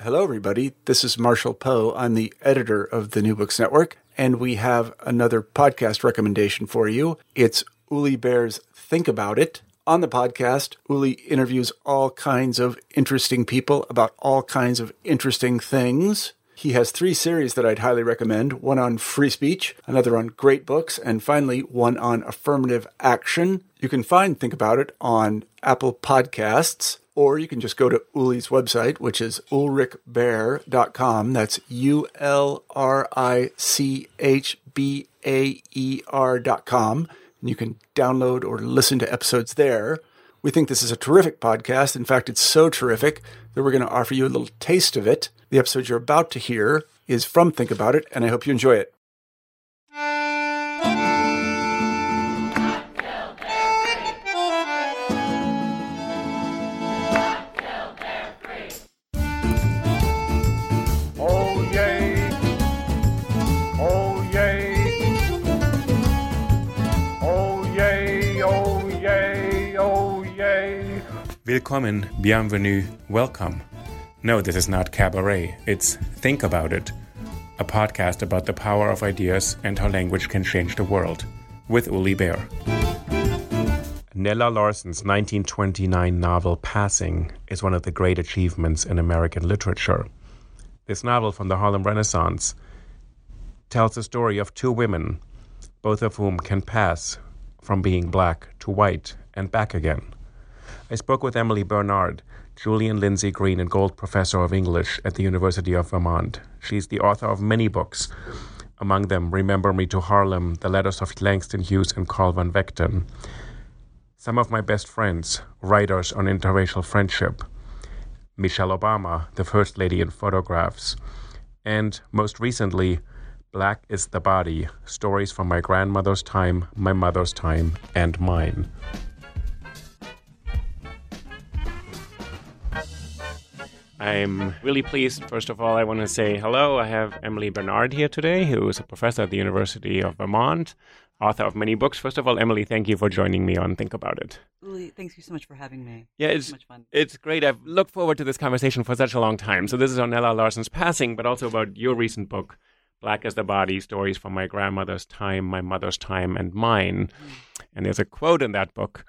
Hello, everybody. This is Marshall Poe. I'm the editor of the New Books Network, and we have another podcast recommendation for you. It's Uli Baer's Think About It. On the podcast, Uli interviews all kinds of interesting people about all kinds of interesting things. He has three series that I'd highly recommend one on free speech, another on great books, and finally, one on affirmative action. You can find Think About It on Apple Podcasts or you can just go to Uli's website, which is ulrichbaer.com. That's U L R I C H B A E R.com. And you can download or listen to episodes there. We think this is a terrific podcast. In fact, it's so terrific that we're going to offer you a little taste of it. The episode you're about to hear is from Think About It, and I hope you enjoy it. Willkommen, bienvenue, welcome. No, this is not cabaret, it's Think About It, a podcast about the power of ideas and how language can change the world, with Uli Baer. Nella Larsen's 1929 novel Passing is one of the great achievements in American literature. This novel from the Harlem Renaissance tells the story of two women, both of whom can pass from being black to white and back again. I spoke with Emily Bernard, Julian Lindsay Green and Gold Professor of English at the University of Vermont. She's the author of many books, among them Remember Me to Harlem, The Letters of Langston Hughes and Carl van Vechten. Some of my best friends, writers on interracial friendship, Michelle Obama, the First Lady in Photographs, and most recently, Black is the Body Stories from My Grandmother's Time, My Mother's Time, and Mine. I'm really pleased. First of all, I want to say hello. I have Emily Bernard here today, who is a professor at the University of Vermont, author of many books. First of all, Emily, thank you for joining me on Think About It. Thanks you so much for having me. Yeah, It's it's so much fun. it's great. I've looked forward to this conversation for such a long time. So this is on Nella Larsen's passing, but also about your recent book, Black is the Body: Stories from My Grandmother's Time, My Mother's Time, and Mine. Mm-hmm. And there's a quote in that book,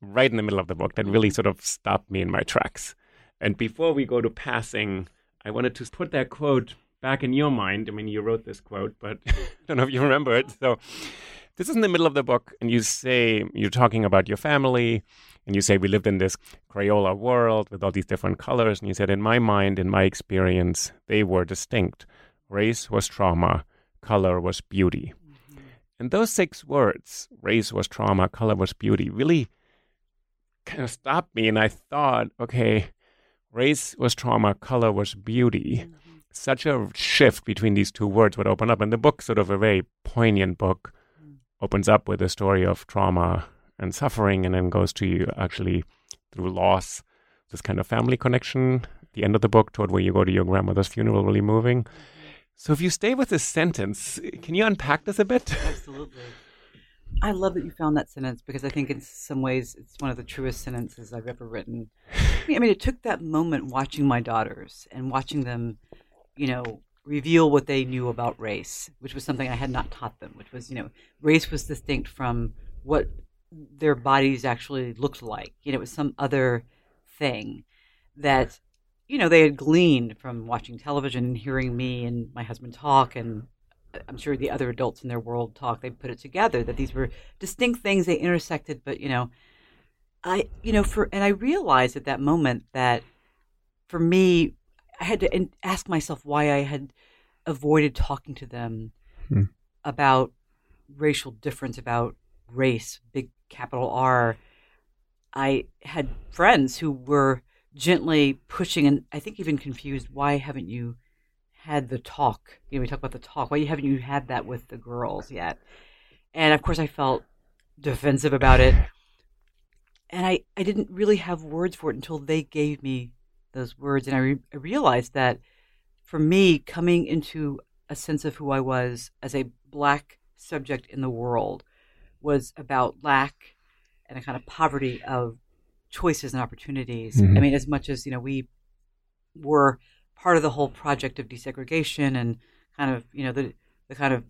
right in the middle of the book, that really sort of stopped me in my tracks. And before we go to passing, I wanted to put that quote back in your mind. I mean, you wrote this quote, but I don't know if you remember it. So this is in the middle of the book, and you say you're talking about your family, and you say we lived in this Crayola world with all these different colors, and you said, in my mind, in my experience, they were distinct. Race was trauma, color was beauty. Mm-hmm. And those six words, race was trauma, color was beauty, really kind of stopped me, and I thought, okay, race was trauma, color was beauty. Mm-hmm. Such a shift between these two words would open up, and the book, sort of a very poignant book, mm. opens up with a story of trauma and suffering and then goes to you actually through loss, this kind of family connection. The end of the book, toward where you go to your grandmother's funeral, really moving. Mm-hmm. So if you stay with this sentence, can you unpack this a bit? Absolutely. I love that you found that sentence because I think in some ways it's one of the truest sentences I've ever written. I mean, it took that moment watching my daughters and watching them, you know, reveal what they knew about race, which was something I had not taught them, which was, you know, race was distinct from what their bodies actually looked like. You know, it was some other thing that, you know, they had gleaned from watching television and hearing me and my husband talk and uh, I'm sure the other adults in their world talk, they put it together that these were distinct things, they intersected, but you know, I, you know, for, and I realized at that moment that for me, I had to ask myself why I had avoided talking to them Hmm. about racial difference, about race, big capital R. I had friends who were gently pushing and I think even confused, why haven't you had the talk. You know, we talk about the talk. Why haven't you had that with the girls yet? And of course, I felt defensive about it, and I I didn't really have words for it until they gave me those words, and I, re- I realized that for me, coming into a sense of who I was as a black subject in the world was about lack and a kind of poverty of choices and opportunities. Mhm. I mean, as much as you know, we were part of the whole project of desegregation and kind of you know the the kind of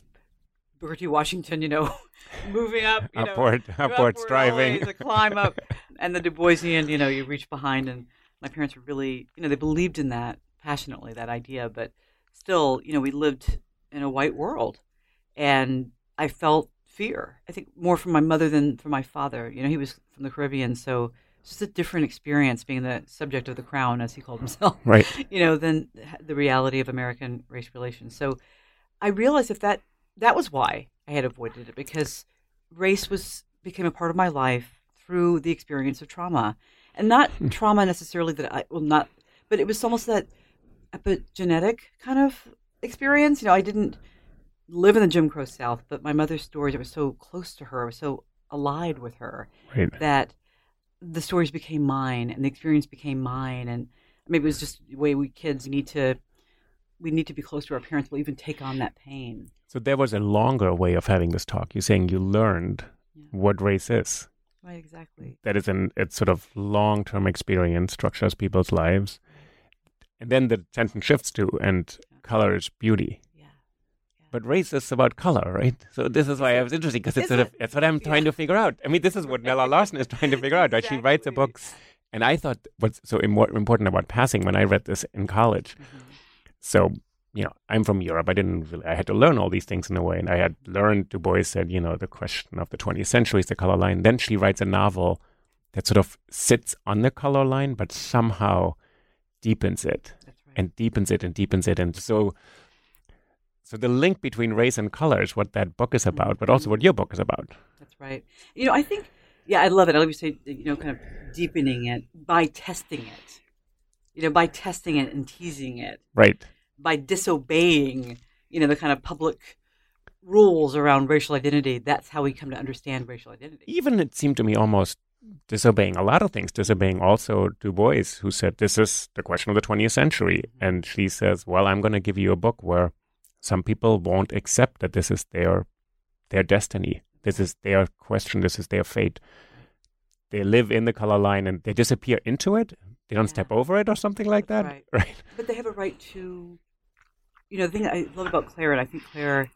T. Washington, you know, moving up, you know, upward, upward striving. a climb up, and the Du Boisian, you know, you reach behind, and my parents were really, you know, they believed in that passionately, that idea, but still, you know, we lived in a white world, and I felt fear. I think more from my mother than from my father. You know, he was from the Caribbean, so it's just a different experience being the subject of the crown, as he called himself right. you know, than the reality of American race relations. So I realized if that that was why I had avoided it because race was became a part of my life through the experience of trauma, and not hmm. trauma necessarily that I well not, but it was almost that epigenetic kind of experience. You know, I didn't live in the Jim Crow South, but my mother's stories were so close to her, I was so allied with her Right. that the stories became mine and the experience became mine and maybe it was just the way we kids need to we need to be close to our parents we'll even take on that pain So there was a longer way of having this talk. You're saying you learned Yeah. what race is. right exactly That is an it's sort of long term experience, structures people's lives. And then the sentence shifts to and color is beauty. yeah But race is about color, right? So this is why I was interested because it's sort of that's what I'm trying to figure out. I mean, this is what Nella Larsen is trying to figure out. Right? She writes a book, and I thought what's so immo- important about passing when I read this in college. Mhm. So you know, I'm from Europe. I didn't really. I had to learn all these things in a way, and I had learned. Du Bois said, you know, the question of the 20th century is the color line. Then she writes a novel that sort of sits on the color line, but somehow deepens it right and deepens it and deepens it. And so, so the link between race and color is what that book is mm-hmm. about, but also what your book is about. that's right you know i think yeah i love it i love you say you know kind of deepening it by testing it you know by testing it and teasing it Right. by disobeying, you know, the kind of public rules around racial identity. That's how we come to understand racial identity. Even it seemed to me almost disobeying a lot of things, disobeying also Du Bois, who said, This is the question of the 20th century. Mm-hmm. And she says, Well, I'm going to give you a book where some people won't accept that this is their their destiny. This is their question. This is their fate. Mm-hmm. They live in the color line and they disappear into it. They don't Yeah. step over it or something like That's that. right. Right. But they have a right to, you know, the thing I love about Claire, and I think Claire,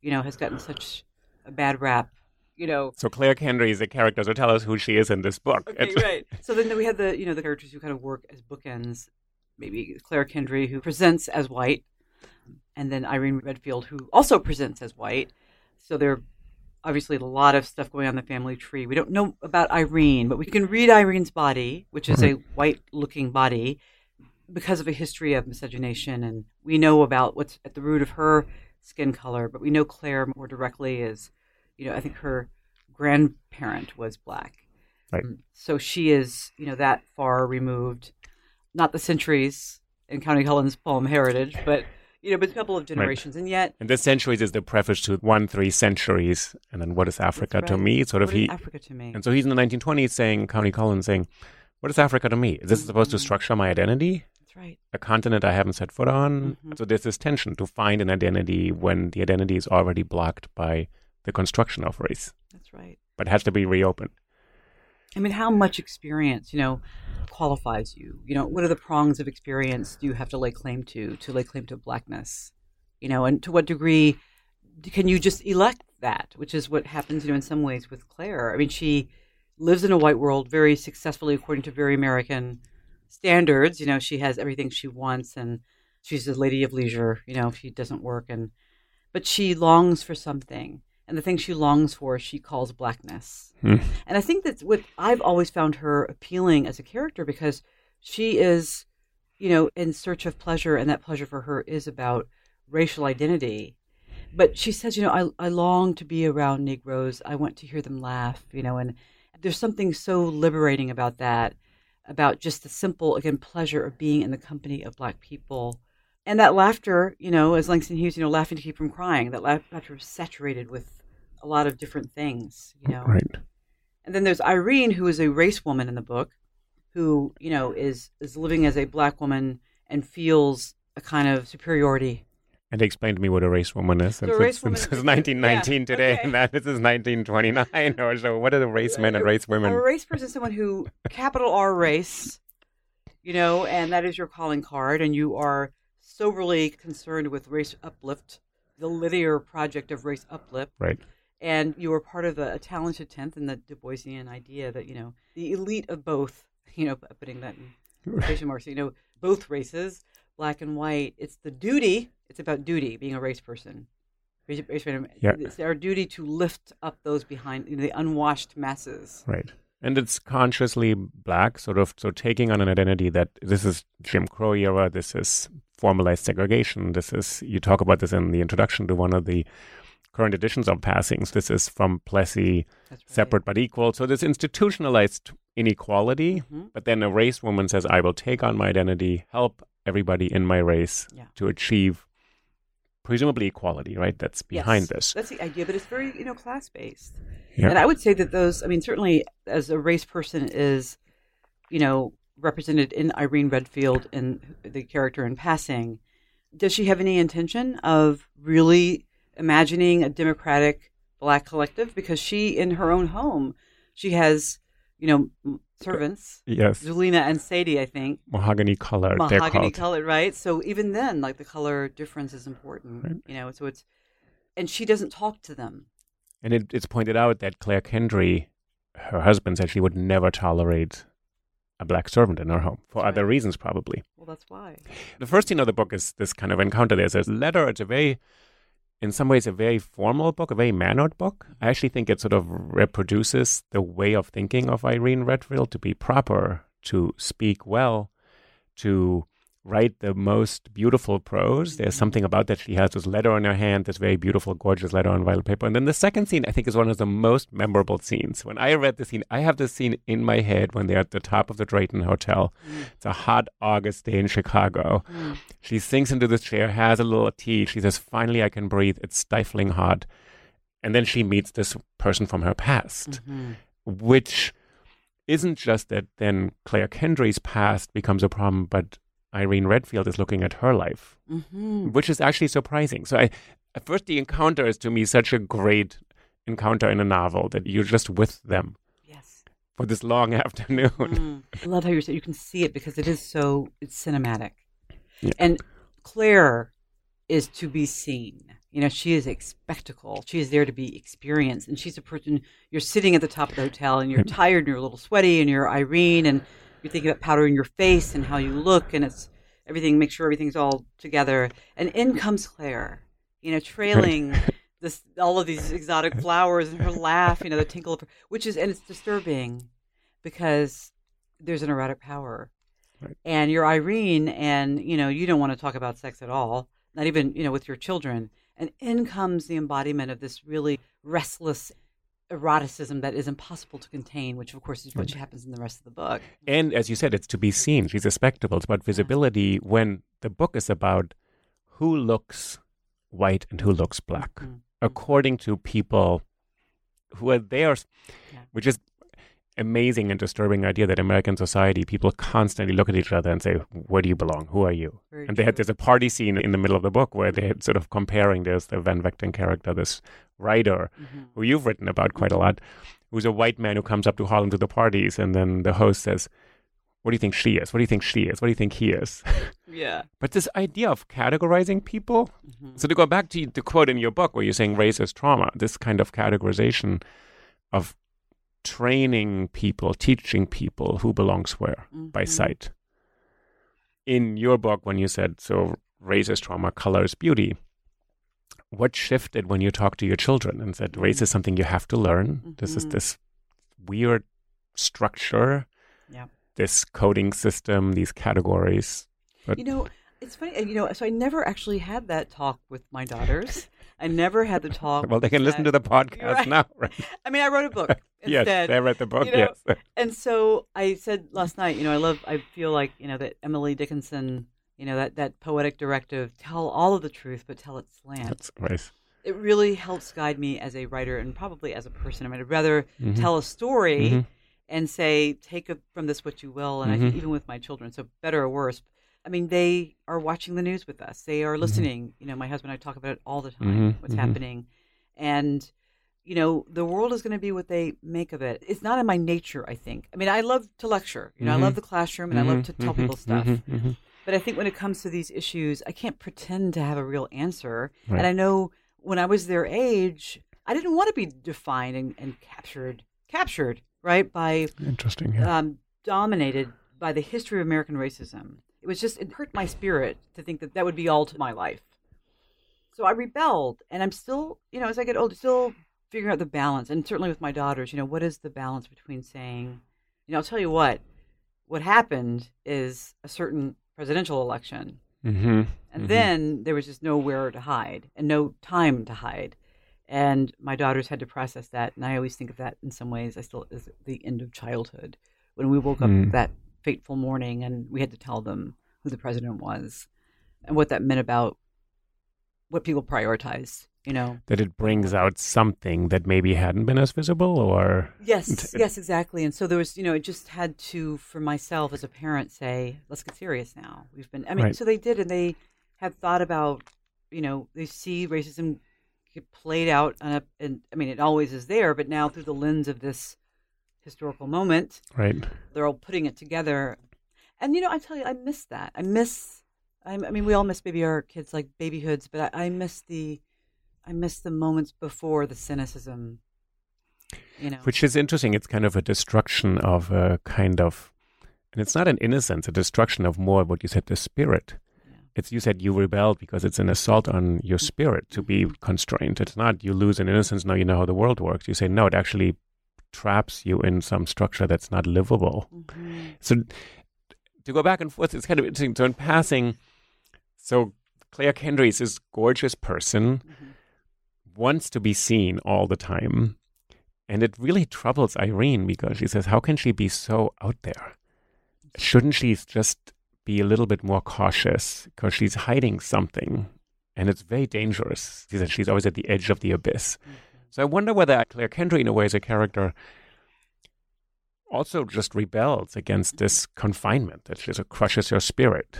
you know, has gotten such a bad rap, you know. So Claire Kendry is a character. So tell us who she is in this book. Okay, It's- right. So then we have the, you know, the characters who kind of work as bookends. Maybe Claire Kendry, who presents as white, and then Irene Redfield, who also presents as white. So there are obviously a lot of stuff going on in the family tree. We don't know about Irene, but we can read Irene's body, which is a white looking body, because of a history of miscegenation. And we know about what's at the root of her skin color, but we know Claire more directly is, you know, I think her grandparent was black. Right. Um, So she is, you know, that far removed, not the centuries in Countee Cullen's poem heritage, but, you know, but a couple of generations. And yet, And the centuries is the preface to one, three centuries. And then what is Africa That's to me? It's sort of what is he. Africa to me. And so he's in the 1920s saying, Countee Cullen saying, what is Africa to me? Is this supposed to Mhm. structure my identity? That's right. A continent I haven't set foot on? Mhm. So there's this tension to find an identity when the identity is already blocked by the construction of race, That's right. but has to be reopened. I mean, how much experience, you know, qualifies you? You know, what are the prongs of experience do you have to lay claim to to lay claim to blackness? You know, and to what degree can you just elect that? Which is what happens, you know, in some ways with Claire. I mean, she lives in a white world very successfully according to very American standards. You know, she has everything she wants, and she's a lady of leisure. You know, she doesn't work, and but she longs for something, and the thing she longs for, she calls blackness. Hmm. And I think that's what I've always found her appealing as a character because she is, you know, in search of pleasure, and that pleasure for her is about racial identity. But she says, you know, I, I long to be around Negroes. I want to hear them laugh, you know, and there's something so liberating about that, about just the simple, again, pleasure of being in the company of Black people And that laughter, you know, as Langston Hughes, you know, laughing to keep from crying, that laughter is saturated with a lot of different things, you know. Right. And then there's Irene, who is a race woman in the book, who you know is is living as a black woman and feels a kind of superiority. And explain to me what a race woman is. So race it's, woman is- it's 1919 yeah, today, okay. and that this is 1929 or so. What are the race men and race women? A race person is someone who capital R race, you know, and that is your calling card, and you are soberly concerned with race uplift, the linear project of race uplift. Right. And you were part of a, a talented tenth in the Du Boisian idea that you know the elite of both, you know, putting that in quotation marks, you know, both races, black and white. It's the duty. It's about duty, being a race person. Race, race person. Yeah. It's our duty to lift up those behind you know, the unwashed masses. Right. And it's consciously black, sort of, so taking on an identity that this is Jim Crow era, this is formalized segregation, this is, you talk about this in the introduction to one of the current editions of Passings, this is from Plessy, right. separate but equal. So this institutionalized inequality, Mhm. but then a race woman says, I will take on my identity, help everybody in my race Yeah. to achieve presumably equality, right? That's behind Yes, this. That's the idea, but it's very you know class based. Yeah. And I would say that those, I mean, certainly as a race person is, you know, represented in Irene Redfield in the character in passing. Does she have any intention of really imagining a democratic black collective? Because she, in her own home, she has, you know, servants, Yes. Zulena and Sadie, I think, Mahogany color, mahogany colored, right? So even then, like the color difference is important, Right. you know. So it's, and she doesn't talk to them. And it, it's pointed out that Claire Kendry, her husband, said she would never tolerate a black servant in her home for That's other reasons, probably. Well, that's why. The first scene of the book is this kind of encounter. There's a letter. It's a very, in some ways, a very formal book, a very mannered book. I actually think it sort of reproduces the way of thinking of Irene Redfield to be proper, to speak well, to write the most beautiful prose. There's mm-hmm. something about that. She has this letter in her hand, this very beautiful, gorgeous letter on violet paper. And then the second scene, I think, is one of the most memorable scenes. When I read the scene, I have this scene in my head when they're at the top of the Drayton Hotel. Mm. It's a hot August day in Chicago. Mm. She sinks into this chair, has a little tea. She says, Finally, I can breathe. It's stifling hot. And then she meets this person from her past, mm-hmm. which isn't just that then Claire Kendry's past becomes a problem, but Irene Redfield is looking at her life, Mm-hmm. which is actually surprising. So, I, at first, the encounter is to me such a great encounter in a novel that you're just with them Yes. for this long afternoon. Mm. I love how you're saying you can see it because it is so it's cinematic. Yeah. And Claire is to be seen. You know, she is a spectacle. She is there to be experienced. And she's a person you're sitting at the top of the hotel and you're tired and you're a little sweaty and you're Irene and you're thinking about powdering your face and how you look and it's everything make sure everything's all together. And in comes Claire, you know, trailing this all of these exotic flowers and her laugh, you know, the tinkle of her which is and it's disturbing because there's an erotic power. Right. And you're Irene and, you know, you don't want to talk about sex at all, not even, you know, with your children. And in comes the embodiment of this really restless eroticism that is impossible to contain, which of course is what happens in the rest of the book. And as you said, it's to be seen. She's a spectacle. It's about visibility when the book is about who looks white and who looks black, Mhm. according to people who are there, Yeah. which is amazing and disturbing idea that American society, people constantly look at each other and say, where do you belong? Who are you? Very and they had there's a party scene in the middle of the book where they had sort of comparing this the Van Vechten character, this writer Mhm. who you've written about quite a lot, who's a white man who comes up to Harlem to the parties, and then the host says, "What do you think she is? What do you think she is? What do you think he is?" Yeah. but this idea of categorizing people. Mhm. So to go back to the quote in your book where you're saying race is trauma, this kind of categorization of training people, teaching people who belongs where by Mhm. sight. In your book, when you said so, race is trauma, color is beauty. What shifted when you talked to your children and said race is something you have to learn? This is Mhm. this weird structure, Yeah. this coding system, these categories. But You know, it's funny. You know, so I never actually had that talk with my daughters. I never had the talk. well, they can listen to the podcast right. now, right? I mean, I wrote a book yes, they read the book. you know, yes, And so I said last night, you know, I love, I feel like, you know, that Emily Dickinson You know that that poetic directive: tell all of the truth, but tell it slant. That's right. It really helps guide me as a writer and probably as a person. I mean, I'd rather Mhm. tell a story Mhm. and say, take a, from this what you will. And I think Mhm. even with my children, so better or worse, I mean, they are watching the news with us. They are listening. You know, my husband and I talk about it all the time, Mhm, what's mhm. happening. And, you know, the world is going to be what they make of it. It's not in my nature, I think. I mean, I love to lecture. You know, I love Mhm. the classroom and I love to tell people stuff. But I think when it comes to these issues, I can't pretend to have a real answer. Right. And I know when I was their age, I didn't want to be defined and, and captured, captured, right, by Interesting. Yeah. um, dominated by the history of American racism. It was just, it hurt my spirit to think that that would be all to my life. So I rebelled, and I'm still, you know, as I get older, still figuring out the balance. And certainly with my daughters, you know, what is the balance between saying, you know, I'll tell you what, what happened is a certain presidential election. mm-hmm. And Mhm. then there was just nowhere to hide and no time to hide. And my daughters had to process that. And I always think of that in some ways, I still, as the end of childhood when we woke Hmm. up that fateful morning and we had to tell them who the president was and what that meant about what people prioritize, you know? that it brings out something that maybe hadn't been as visible, or Yes, yes, exactly. And so there was, you know, it just had to, for myself as a parent, say, let's get serious now. We've been, I mean, Right. so they did, and they have thought about, you know, they see racism get played out on a, and I mean, it always is there, but now through the lens of this historical moment, right? they're all putting it together. And, you know, I tell you, I miss that. I miss, I, I mean, we all miss maybe our kids like babyhoods, but I, I miss the, I miss the moments before the cynicism, you know. Which is interesting. It's kind of a destruction of a kind of, and it's not an innocence, a destruction of more what you said, the spirit. Yeah. It's you said you rebelled because it's an assault on your spirit to be mm-hmm. constrained. It's not you lose an innocence. Now you know how the world works. You say no, it actually traps you in some structure that's not livable. Mhm. So to go back and forth, it's kind of interesting. So in passing, so Claire Kendry is this gorgeous person, Mhm. wants to be seen all the time. And it really troubles Irene because she says, How can she be so out there? Shouldn't she just be a little bit more cautious because she's hiding something? And it's very dangerous. She says she's always at the edge of the abyss. So I wonder whether Claire Kendry, in a way, as a character, also just rebels against this confinement that just crushes her spirit.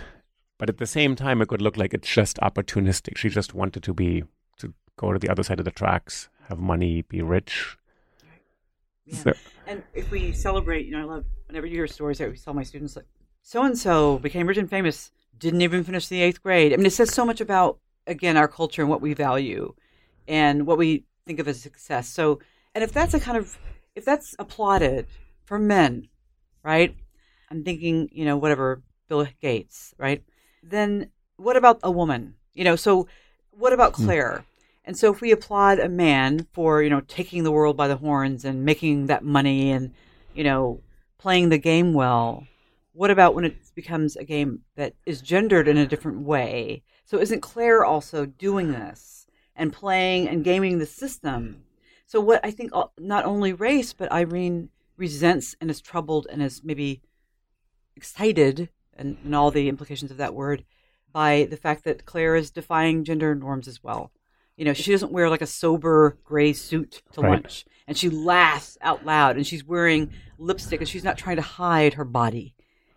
But at the same time, it could look like it's just opportunistic. She just wanted to be to go to the other side of the tracks, have money, be rich. Yeah. So- And if we celebrate, you know, I love whenever you hear stories that we tell my students, like, so and so became rich and famous, didn't even finish the eighth grade. I mean, it says so much about, again, our culture and what we value and what we think of as success. So, and if that's a kind of, if that's applauded for men, right? I'm thinking, you know, whatever, Bill Gates, right? Then what about a woman? You know, so what about hmm. Claire? And so if we applaud a man for, you know, taking the world by the horns and making that money and, you know, playing the game well, what about when it becomes a game that is gendered in a different way? So isn't Claire also doing this and playing and gaming the system? So what I think uh, not only race, but Irene resents and is troubled and is maybe excited and, and all the implications of that word by the fact that Claire is defying gender norms as well. You know, she doesn't wear like a sober gray suit to Right. lunch, and she laughs out loud, and she's wearing lipstick, and she's not trying to hide her body,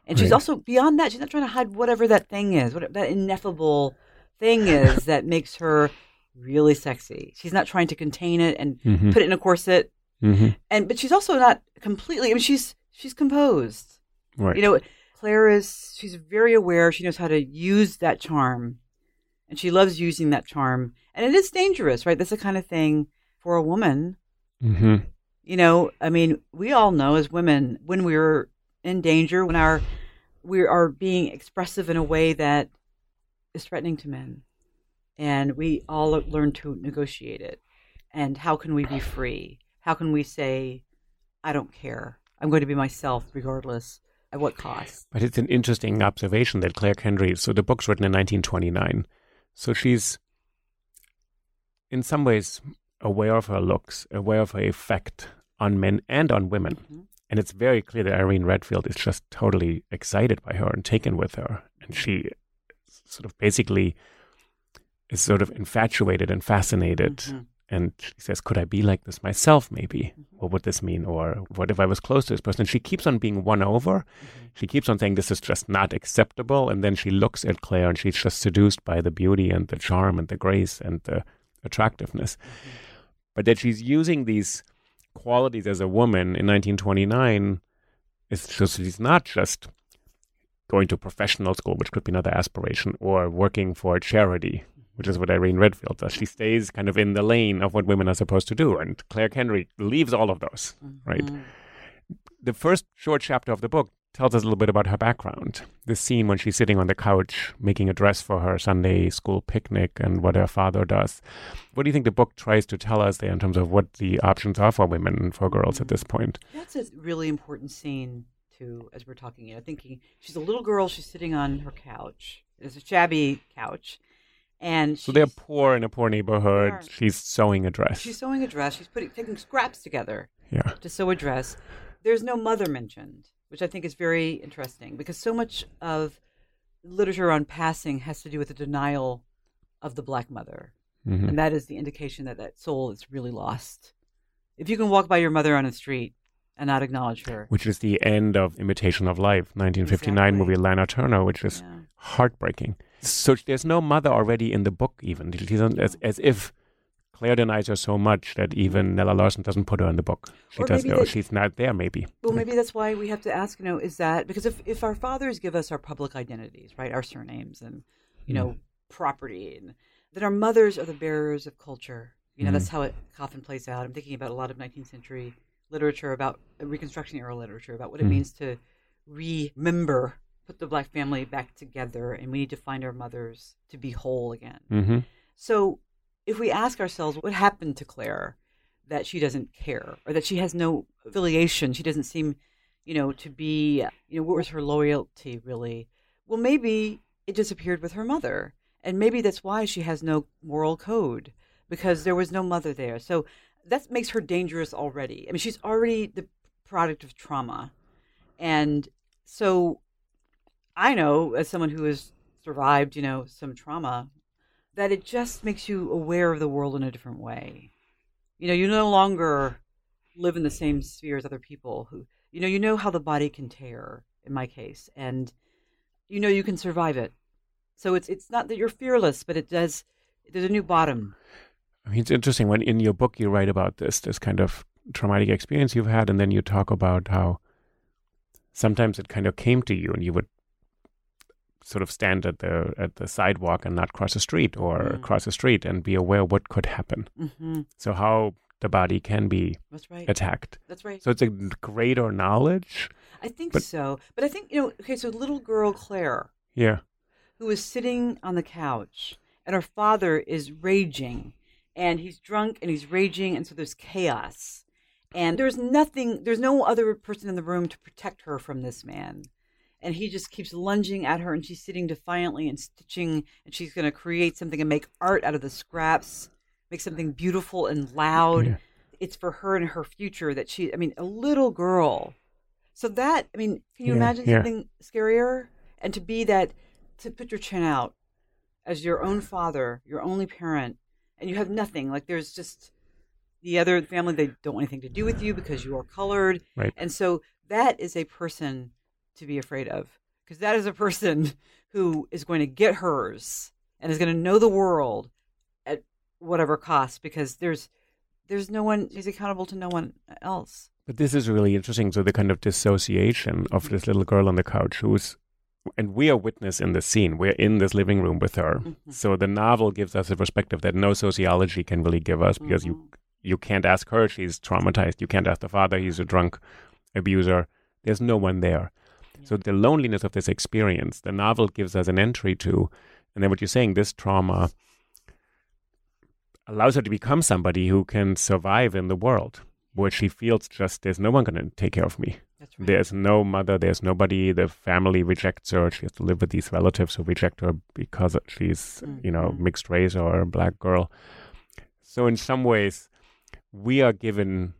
and she's Right. also beyond that, she's not trying to hide whatever that thing is, what that ineffable thing is that makes her really sexy. She's not trying to contain it and Mhm. put it in a corset, Mhm. and but she's also not completely. I mean, she's she's composed. Right. You know, Claire is she's very aware. She knows how to use that charm, and she loves using that charm. And it is dangerous, right? That's the kind of thing for a woman. hmm You know, I mean, we all know as women when we're in danger, when our we are being expressive in a way that is threatening to men, and we all learn to negotiate it. And how can we be free? How can we say, "I don't care. I'm going to be myself, regardless at what cost." But it's an interesting observation that Claire Kendry, so the book's written in 1929. So she's, in some ways, aware of her looks, aware of her effect on men and on women. Mhm. And it's very clear that Irene Redfield is just totally excited by her and taken with her. And she sort of basically is sort of infatuated and fascinated. Mhm. And she says, Could I be like this myself, maybe? Mm-hmm. What would this mean? Or what if I was close to this person? And She keeps on being won over. Mm-hmm. She keeps on saying, This is just not acceptable. And then she looks at Claire and she's just seduced by the beauty and the charm and the grace and the attractiveness. Mm-hmm. But that she's using these qualities as a woman in 1929 is just, she's not just going to professional school, which could be another aspiration, or working for a charity, which is what Irene Redfield does. She stays kind of in the lane of what women are supposed to do. And Claire Kendry leaves all of those, right? Mhm. The first short chapter of the book tells us a little bit about her background. This scene when she's sitting on the couch making a dress for her Sunday school picnic and what her father does. What do you think the book tries to tell us there in terms of what the options are for women and for girls at this point? That's a really important scene too, as we're talking. You know, thinking she's a little girl. She's sitting on her couch. It's a shabby couch, and So they're poor in a poor neighborhood. She's sewing a dress. She's sewing a dress. She's putting taking scraps together yeah. to sew a dress. There's no mother mentioned, which I think is very interesting because so much of literature on passing has to do with the denial of the black mother, Mhm. and that is the indication that that soul is really lost. If you can walk by your mother on the street and not acknowledge her, Which is the end of Imitation of Life, 1959 Exactly. movie Lana Turner, which is yeah. heartbreaking. So there's no mother already in the book, even. As, as if Claire denies her so much that even Nella Larsen doesn't put her in the book. She Or does maybe go, she's not there, maybe. Well, maybe that's why we have to ask, you know, is that because if, if our fathers give us our public identities, right, our surnames and, you know, property, and then our mothers are the bearers of culture. You know, that's how it often plays out. I'm thinking about a lot of 19th century literature about Reconstruction era literature about what it Mhm. means to remember, put the black family back together, and we need to find our mothers to be whole again. hmm So if we ask ourselves what happened to Claire that she doesn't care or that she has no affiliation, she doesn't seem, you know, to be, you know, what was her loyalty really? Well, maybe it disappeared with her mother. And maybe that's why she has no moral code because there was no mother there. So that makes her dangerous already. I mean, she's already the product of trauma. And so I know, as someone who has survived, you know, some trauma, that it just makes you aware of the world in a different way. You know, you no longer live in the same sphere as other people who, you know, you know how the body can tear, in my case, and you know you can survive it. So it's it's not that you're fearless, but it does. There's a new bottom. I mean, it's interesting when in your book you write about this, this kind of traumatic experience you've had, and then you talk about how sometimes it kind of came to you and you would sort of stand at the at the sidewalk and not cross the street or Mm. cross the street and be aware what could happen. hmm So how the body can be That's right. attacked. That's right. So it's a greater knowledge. I think but- so. But I think you know. Okay, so little girl Claire, Yeah. who is sitting on the couch and her father is raging and he's drunk and he's raging and so there's chaos and there's nothing there's no other person in the room to protect her from this man and he just keeps lunging at her and she's sitting defiantly and stitching and she's going to create something and make art out of the scraps make something beautiful and loud Yeah. it's for her and her future that she i mean a little girl so that i mean can you Yeah, imagine yeah. something scarier and to be that to put your chin out as your own father your only parent and you have nothing like there's just the other family they don't want anything to do with you because you are colored Right. and so that is a person to be afraid of because that is a person who is going to get hers and is going to know the world at whatever cost because there's there's no one he's accountable to no one else But this is really interesting. So the kind of dissociation of this little girl on the couch who's and we are witness in this scene. We're in this living room with her. Mhm. So the novel gives us a perspective that no sociology can really give us because you Mhm. you can't ask her, she's traumatized. You can't ask the father, he's a drunk abuser. There's no one there. So the loneliness of this experience, the novel gives us an entry to, and then what you're saying, this trauma allows her to become somebody who can survive in the world where she feels just there's no one going to take care of me. that's right There's no mother, there's nobody. The family rejects her. She has to live with these relatives who reject her because she's, you know, Mhm. mixed race or a black girl. So, in some ways, we are given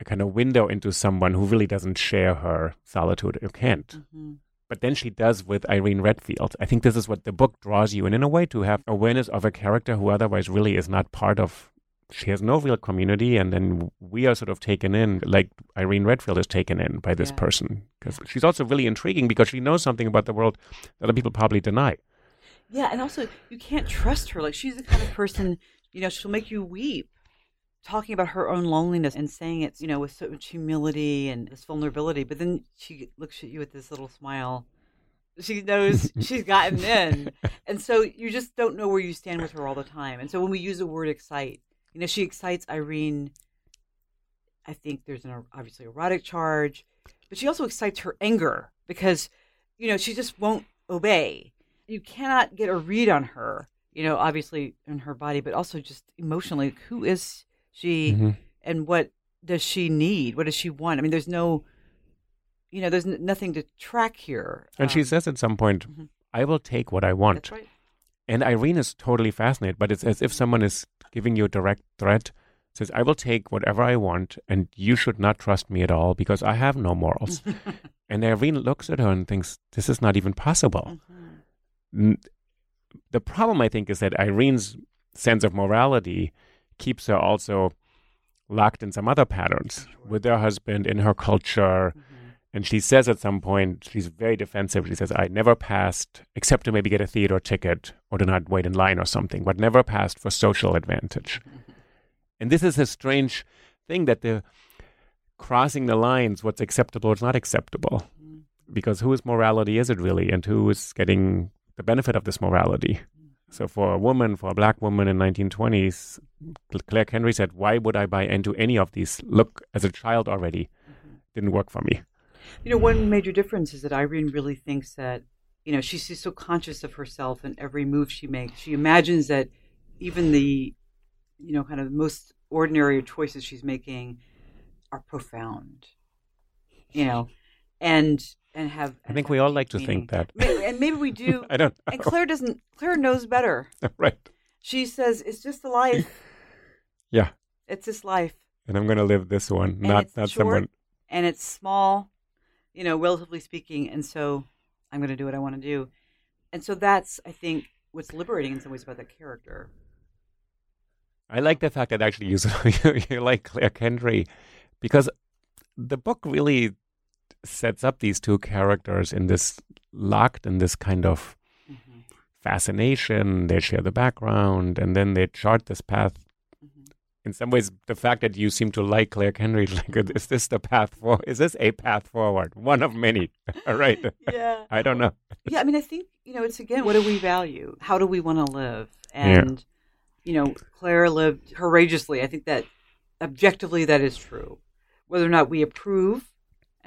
a kind of window into someone who really doesn't share her solitude or can't. Mhm. but then she does with Irene Redfield. I think this is what the book draws you in, in a way, to have awareness of a character who otherwise really is not part of. She has no real community, and then we are sort of taken in, like Irene Redfield is taken in by this Yeah. person. Because she's also really intriguing because she knows something about the world that other people probably deny. Yeah, and also you can't trust her. Like she's the kind of person, you know, she'll make you weep talking about her own loneliness and saying it, you know, with so much humility and this vulnerability. But then she looks at you with this little smile. She knows she's gotten in. And so you just don't know where you stand with her all the time. And so when we use the word excite, you know, she excites Irene. I think there's an obviously erotic charge, but she also excites her anger because, you know, she just won't obey you cannot get a read on her you know obviously in her body but also just emotionally who is she Mhm. and what does she need what does she want i mean there's no you know there's n- nothing to track here And she Um, says at some point, Mhm. I will take what I want. right And Irene is totally fascinated, but it's as if someone is giving you a direct threat. Says, I will take whatever I want, and you should not trust me at all because I have no morals. and Irene looks at her and thinks, This is not even possible. Mhm. N- The problem, I think, is that Irene's sense of morality keeps her also locked in some other patterns with her husband, in her culture. Mhm. And she says at some point, she's very defensive. She says, I never passed, except to maybe get a theater ticket or to not wait in line or something, but never passed for social advantage. And this is a strange thing that the crossing the lines, what's acceptable is not acceptable. Mhm. Because whose morality is it really? And who is getting the benefit of this morality? So for a woman, for a black woman in 1920s, Claire Kendry said, why would I buy into any of these? Look, as a child already, mm-hmm. didn't work for me. you know one major difference is that irene really thinks that you know she's, she's so conscious of herself and every move she makes she imagines that even the you know kind of most ordinary choices she's making are profound you know and and have I think we all like to think that. Maybe, and maybe we do I don't and claire doesn't claire knows better right. she says it's just a life Yeah. it's this life And I'm going to live this one, not not short. someone. and it's small, you know, relatively speaking. And so I'm going to do what I want to do. And so that's, I think, what's liberating in some ways about that character. I like the fact that actually you you, you like Claire Kendry because the book really sets up these two characters in this locked in this kind of Mhm. fascination. They share the background, and then they chart this path. Mhm. In some ways, the fact that you seem to like Claire Kendry, like, is this the path for? Is this a path forward? One of many, All right? Yeah. I don't know. Yeah. I mean, I think, you know, it's again, what do we value? How do we want to live? Yeah. And, you know, Claire lived courageously. I think that objectively that is true. Whether or not we approve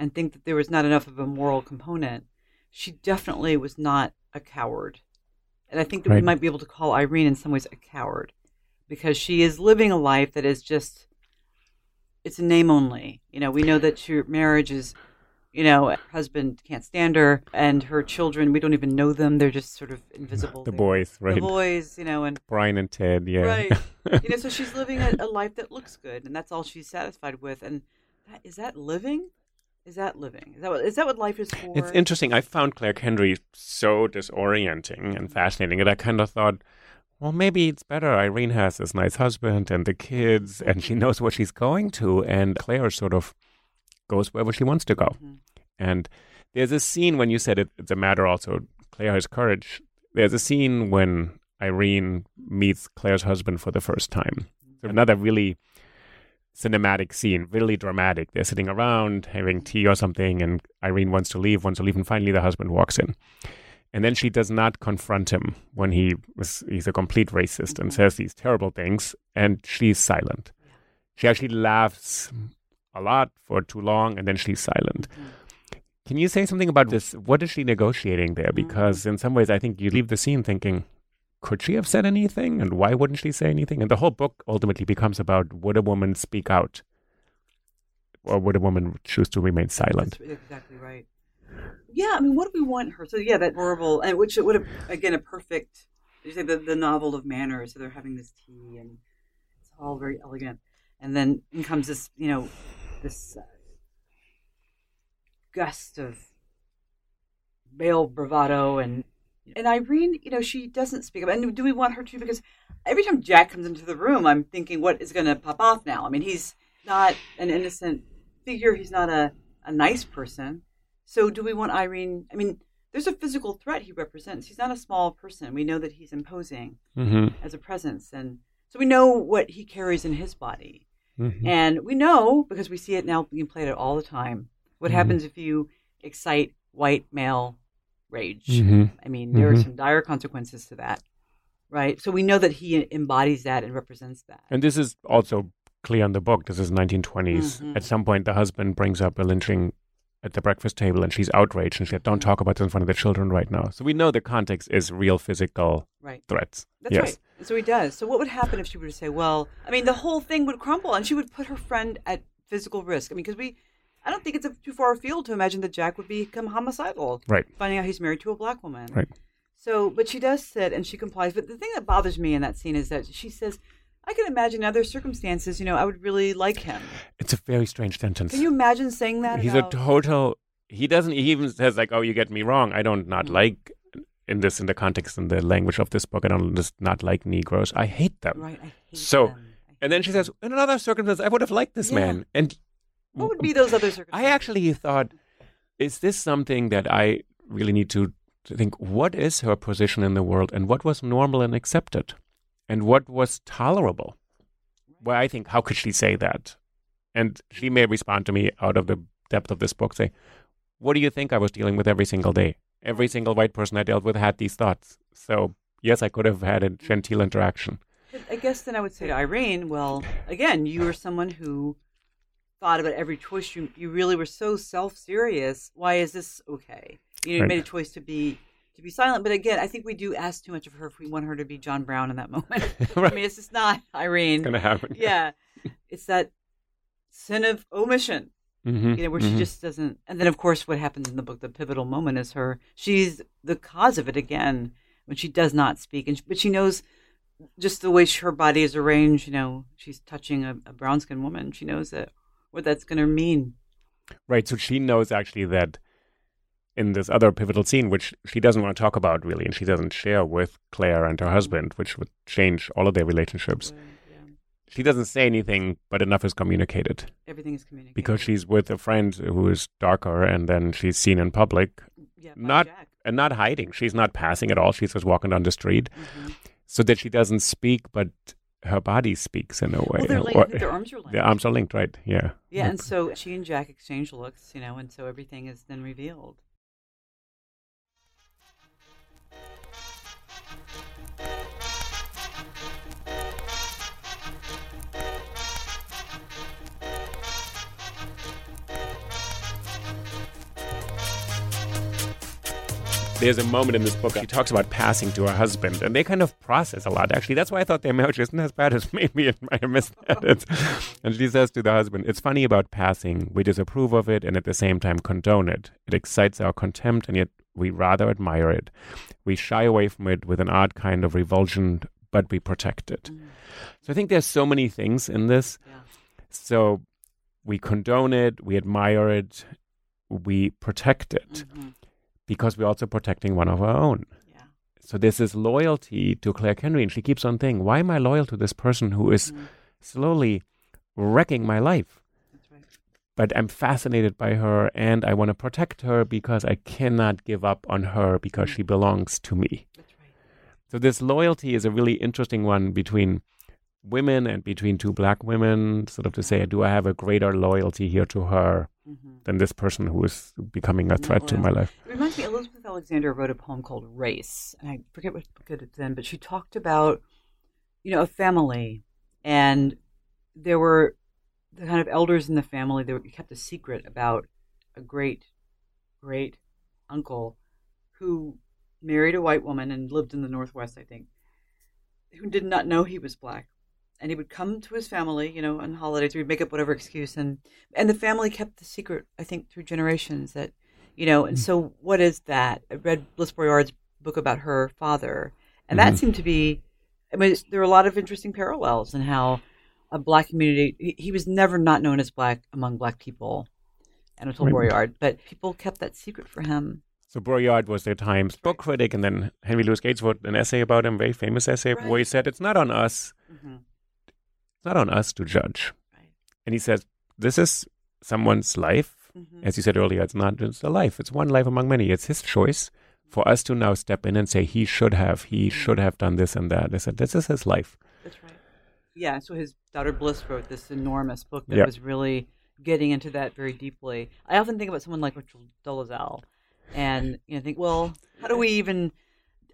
and think that there was not enough of a moral component, she definitely was not a coward. And I think that we might be able to call Irene in some ways a coward because she is living a life that is just, it's a name only. You know, we know that her marriage is, you know, husband can't stand her and her children, we don't even know them. They're just sort of invisible. The boys, right? The boys, you know, and Brian and Ted, yeah. Right. you know, so she's living a, a life that looks good, and that's all she's satisfied with. And that, is that living? Is that living? Is that what, is that what life is for? It's interesting. I found Claire Kendry so disorienting and fascinating that I kind of thought, well, maybe it's better. Irene has this nice husband and the kids, and she knows what she's going to, and Claire sort of goes wherever she wants to go. Mhm. And there's a scene when you said it, it's a matter also, Claire has courage. There's a scene when Irene meets Claire's husband for the first time. So another really cinematic scene, really dramatic. They're sitting around having tea or something, and Irene wants to leave, wants to leave, and finally the husband walks in. And then she does not confront him when he was, he's a complete racist and Mhm. says these terrible things, and she's silent. She actually laughs a lot for too long, and then she's silent. Mhm. Can you say something about this? What is she negotiating there? Because in some ways, I think you leave the scene thinking, could she have said anything? And why wouldn't she say anything? And the whole book ultimately becomes about would a woman speak out? Or would a woman choose to remain silent? That's exactly right. Yeah, I mean, what do we want her? So yeah, that horrible, and which would have again a perfect. You say the the novel of manners. So they're having this tea, and it's all very elegant. And then in comes this, you know, this uh, gust of male bravado and and Irene, you know, she doesn't speak up. And do we want her to? Because every time Jack comes into the room, I'm thinking, what is going to pop off now? I mean, he's not an innocent figure. He's not a, a nice person. So do we want Irene? I mean, there's a physical threat he represents. He's not a small person. We know that he's imposing hmm as a presence. And so we know what he carries in his body. hmm And we know, because we see it now being played out all the time, what Mhm. happens if you excite white male rage. hmm I mean, there are Mhm. some dire consequences to that, right? So we know that he embodies that and represents that. And this is also clear in the book. This is 1920s. Mhm. At some point, the husband brings up a lynching at the breakfast table, and she's outraged, and she said, "Don't talk about this in front of the children right now." So we know the context is real physical Right. threats. That's yes. right. And so he does. So what would happen if she were to say, well, I mean, the whole thing would crumble and she would put her friend at physical risk. I mean, because we, I don't think it's a, too far afield to imagine that Jack would become homicidal. Right. Finding out he's married to a black woman. Right. So, but she does sit and she complies. But the thing that bothers me in that scene is that she says, I can imagine other circumstances, you know, I would really like him. It's a very strange sentence. Can you imagine saying that? He's about- a total. He doesn't. He even says like, "Oh, you get me wrong. I don't not Mm. like." In this, in the context, in the language of this book, I don't just not like Negroes. I hate them. Right. I hate So, them. I And then she says, "In another circumstance, I would have liked this Yeah. man." And What would be those other circumstances? I actually thought, is this something that I really need to, to think? What is her position in the world, and what was normal and accepted, and what was tolerable? Well, I think, how could she say that? And she may respond to me out of the depth of this book, say, "What do you think I was dealing with every single day? Every single white person I dealt with had these thoughts. So yes, I could have had a genteel interaction." I guess then I would say to Irene, well, again, you were someone who thought about every choice. You you really were so self serious. Why is this okay? You know, you Right. made a choice to be to be silent. But again, I think we do ask too much of her if we want her to be John Brown in that moment. right. I mean, it's just not Irene. gonna happen. yeah, it's that sin of omission. Mhm, You know, where mhm. she just doesn't. And then, of course, what happens in the book, the pivotal moment is her. She's the cause of it again when she does not speak, and but she knows just the way she, her body is arranged. You know, she's touching a, a brown skinned woman. She knows that what that's going to mean. Right. So she knows actually that in this other pivotal scene, which she doesn't want to talk about really, and she doesn't share with Claire and her husband, which would change all of their relationships. Yeah. She doesn't say anything, but enough is communicated Everything is communicated because she's with a friend who is darker, and then she's seen in public yeah, not- Jack. and not hiding. She's not passing at all. She's just walking down the street, Mhm. so that she doesn't speak, but her body speaks in a way. Well, they're linked. Or- their arms are linked. the arms are linked, right? Yeah. Yeah, and so she and Jack exchange looks, you know, and so everything is then revealed. There's a moment in this book she talks about passing to her husband, and they kind of process a lot. Actually, that's why I thought their marriage isn't as bad as maybe I missed that. It's, and she says to the husband, "It's funny about passing. We disapprove of it, and at the same time condone it. It excites our contempt, and yet we rather admire it. We shy away from it with an odd kind of revulsion, but we protect it. So I think there's so many things in this. Yeah. So we condone it, we admire it, we protect it." Mhm. Because we're also protecting one of our own. Yeah. So this is loyalty to Claire Kendry, and she keeps on saying, "Why am I loyal to this person who is Mhm. slowly wrecking my life?" Right. But I'm fascinated by her, and I want to protect her because I cannot give up on her because she belongs to me. Right. So this loyalty is a really interesting one between women and between two black women, sort of to say, do I have a greater loyalty here to her Mhm. than this person who is becoming a threat to my life? It reminds me, Elizabeth Alexander wrote a poem called Race, and I forget what book it is in, but she talked about, you know, a family, and there were the kind of elders in the family that kept a secret about a great, great uncle who married a white woman and lived in the Northwest, I think, who did not know he was black. And he would come to his family, you know, on holidays, he'd make up whatever excuse, and and the family kept the secret, I think, through generations. That you know and so what is that i read bliss Broyard's book about her father and that Mhm. seemed to be i mean there are a lot of interesting parallels in how a black community he, he was never not known as black among black people anatole Right. Broyard but people kept that secret for him So Broyard was the Times book critic, and then Henry Louis Gates wrote an essay about him, a very famous essay, where he said, "It's not on us. Mhm. It's not on us to judge." Right. And he says, "This is someone's life. Mhm. As you said earlier, it's not just a life. It's one life among many. It's his choice. For us to now step in and say he should have, he should have done this and that. I said, this is his life. That's right. Yeah, so his daughter Bliss wrote this enormous book that Yep. was really getting into that very deeply. I often think about someone like Rachel Dolezal, and you know, think, well, how do we even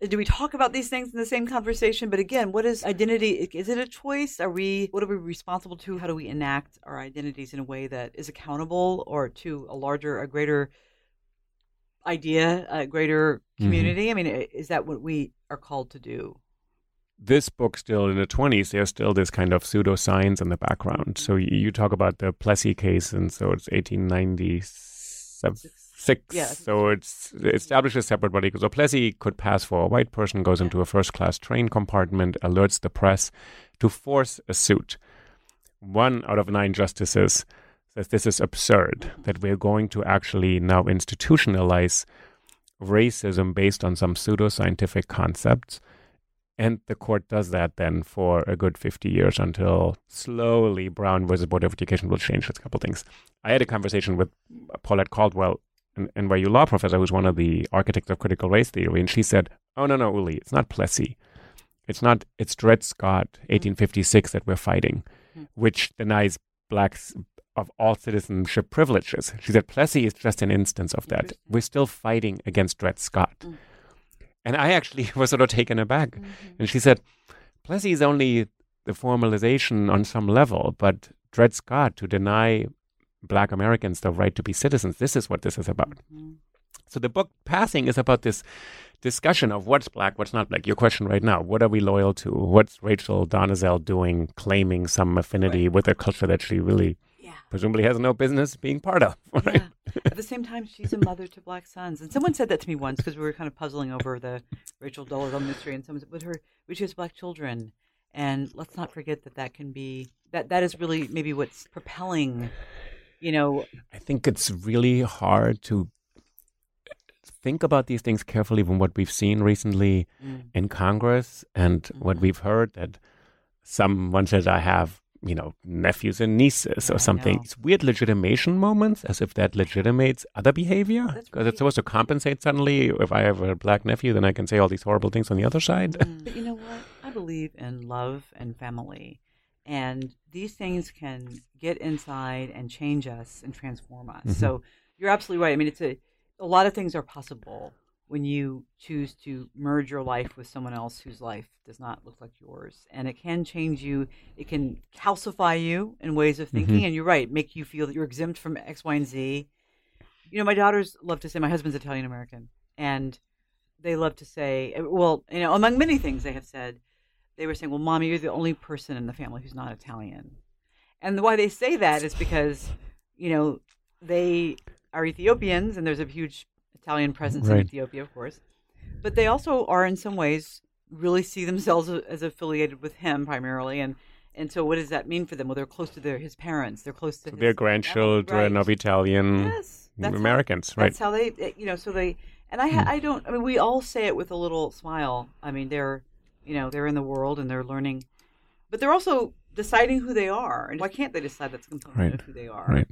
do we talk about these things in the same conversation? But again, what is identity? Is it a choice? Are we what are we responsible to? How do we enact our identities in a way that is accountable or to a larger, a greater idea, a greater Mhm. community? I mean, is that what we are called to do? This book still in the 20s, there's still this kind of pseudoscience in the background. So you, you talk about the Plessy case, and so it's 1896. Yeah. So it's it establishes separate body. So Plessy could pass for a white person, goes into a first class train compartment, alerts the press to force a suit. One out of nine justices says this is absurd, that we're going to actually now institutionalize racism based on some pseudoscientific concepts. And the court does that then for a good 50 years until slowly Brown versus Board of Education will change a couple things. I had a conversation with Paulette Caldwell, an NYU law professor, who's one of the architects of critical race theory, and she said, Oh, no, no, Uli, it's not Plessy. It's not, it's Dred Scott, 1856, that we're fighting, Mm. which denies blacks of all citizenship privileges. She said, Plessy is just an instance of that. We're still fighting against Dred Scott. Mm. And I actually was sort of taken aback. And she said, Plessy is only the formalization on some level, but Dred Scott to deny black Americans the right to be citizens, this is what this is about. Mhm. So the book Passing is about this discussion of what's black, what's not black. Your question right now, what are we loyal to? What's Rachel Dolezal doing, claiming some affinity with a culture that she really Yeah. presumably has no business being part of, right? Yeah. At the same time, she's a mother to black sons, and someone said that to me once because we were kind of puzzling over the Rachel Dolezal mystery, and someone said, "But her, but she has black children," and let's not forget that that can be that that is really maybe what's propelling, you know, I think it's really hard to think about these things carefully from what we've seen recently mm, in Congress and what Mhm. we've heard that someone says I have, you know, nephews and nieces or something. It's weird legitimation moments as if that legitimates other behavior because it's supposed to compensate suddenly. If I have a black nephew, then I can say all these horrible things on the other side. Mm. But you know what? I believe in love and family. And these things can get inside and change us and transform us. Mhm. So you're absolutely right. I mean, it's a, a lot of things are possible when you choose to merge your life with someone else whose life does not look like yours. And it can change you, it can calcify you in ways of thinking. Mhm. And you're right, make you feel that you're exempt from X, Y, and Z. You know, my daughters love to say, my husband's Italian American. And they love to say, well, you know, among many things they have said, they were saying, well, mommy, you're the only person in the family who's not Italian. And why they say that is because, you know, they are Ethiopians and there's a huge Italian presence in Ethiopia, of course. But they also are, in some ways, really see themselves as affiliated with him primarily. And, and so what does that mean for them? Well, they're close to their his parents. They're close to his Their grandchildren Right. of Italian Yes, that's how- Americans, right? that's how they, you know, so they, and I, ha- hmm. I don't, I mean, we all say it with a little smile. I mean, they're, you know, they're in the world and they're learning, but they're also deciding who they are. And why can't they decide that's a component Right. of who they are? Right.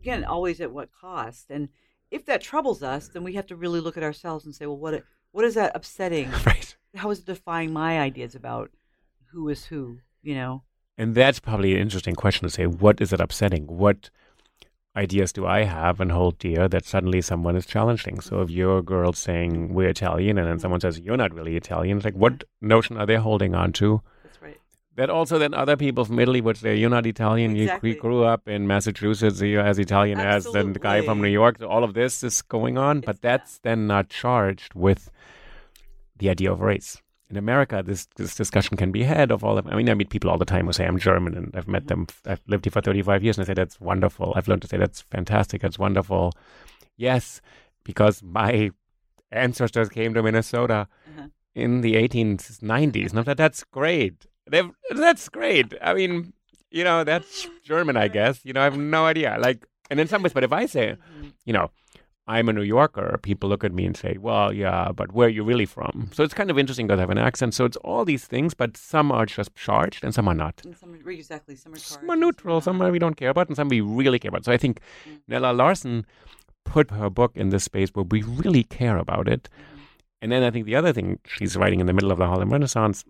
Again, always at what cost? And if that troubles us, then we have to really look at ourselves and say, well, what, what is that upsetting? Right. How is it defying my ideas about who is who? You know? And that's probably an interesting question to say, what is it upsetting? What ideas do I have and hold dear that suddenly someone is challenging? So if you're a girl saying we're Italian and then someone says you're not really Italian, it's like what notion are they holding on to? That's right. That also then other people from Italy would say, you're not Italian, Exactly. you, grew up in Massachusetts, you're as Italian as the guy from New York. So all of this is going on, but It's that. that's then not charged with the idea of race. In America, this, this discussion can be had of all of. I mean, I meet people all the time who say I'm German, and I've met them. I've lived here for 35 years, and I say that's wonderful. I've learned to say that's fantastic. That's wonderful. Yes, because my ancestors came to Minnesota Uh-huh. in the 1890s. Not that that's great. They've, that's great. I mean, you know, that's German, I guess. You know, I have no idea. Like, and in some ways, but if I say, Mhm. you know, I'm a New Yorker, people look at me and say, well, yeah, but where are you really from? So it's kind of interesting because I have an accent. So it's all these things, but some are just charged and some are not. And some are, exactly. Some are, Some are neutral, some not. we don't care about, and some we really care about. So I think Mm. Nella Larsen put her book in this space where we really care about it. Mm-hmm. And then I think the other thing she's writing in the middle of the Harlem Renaissance,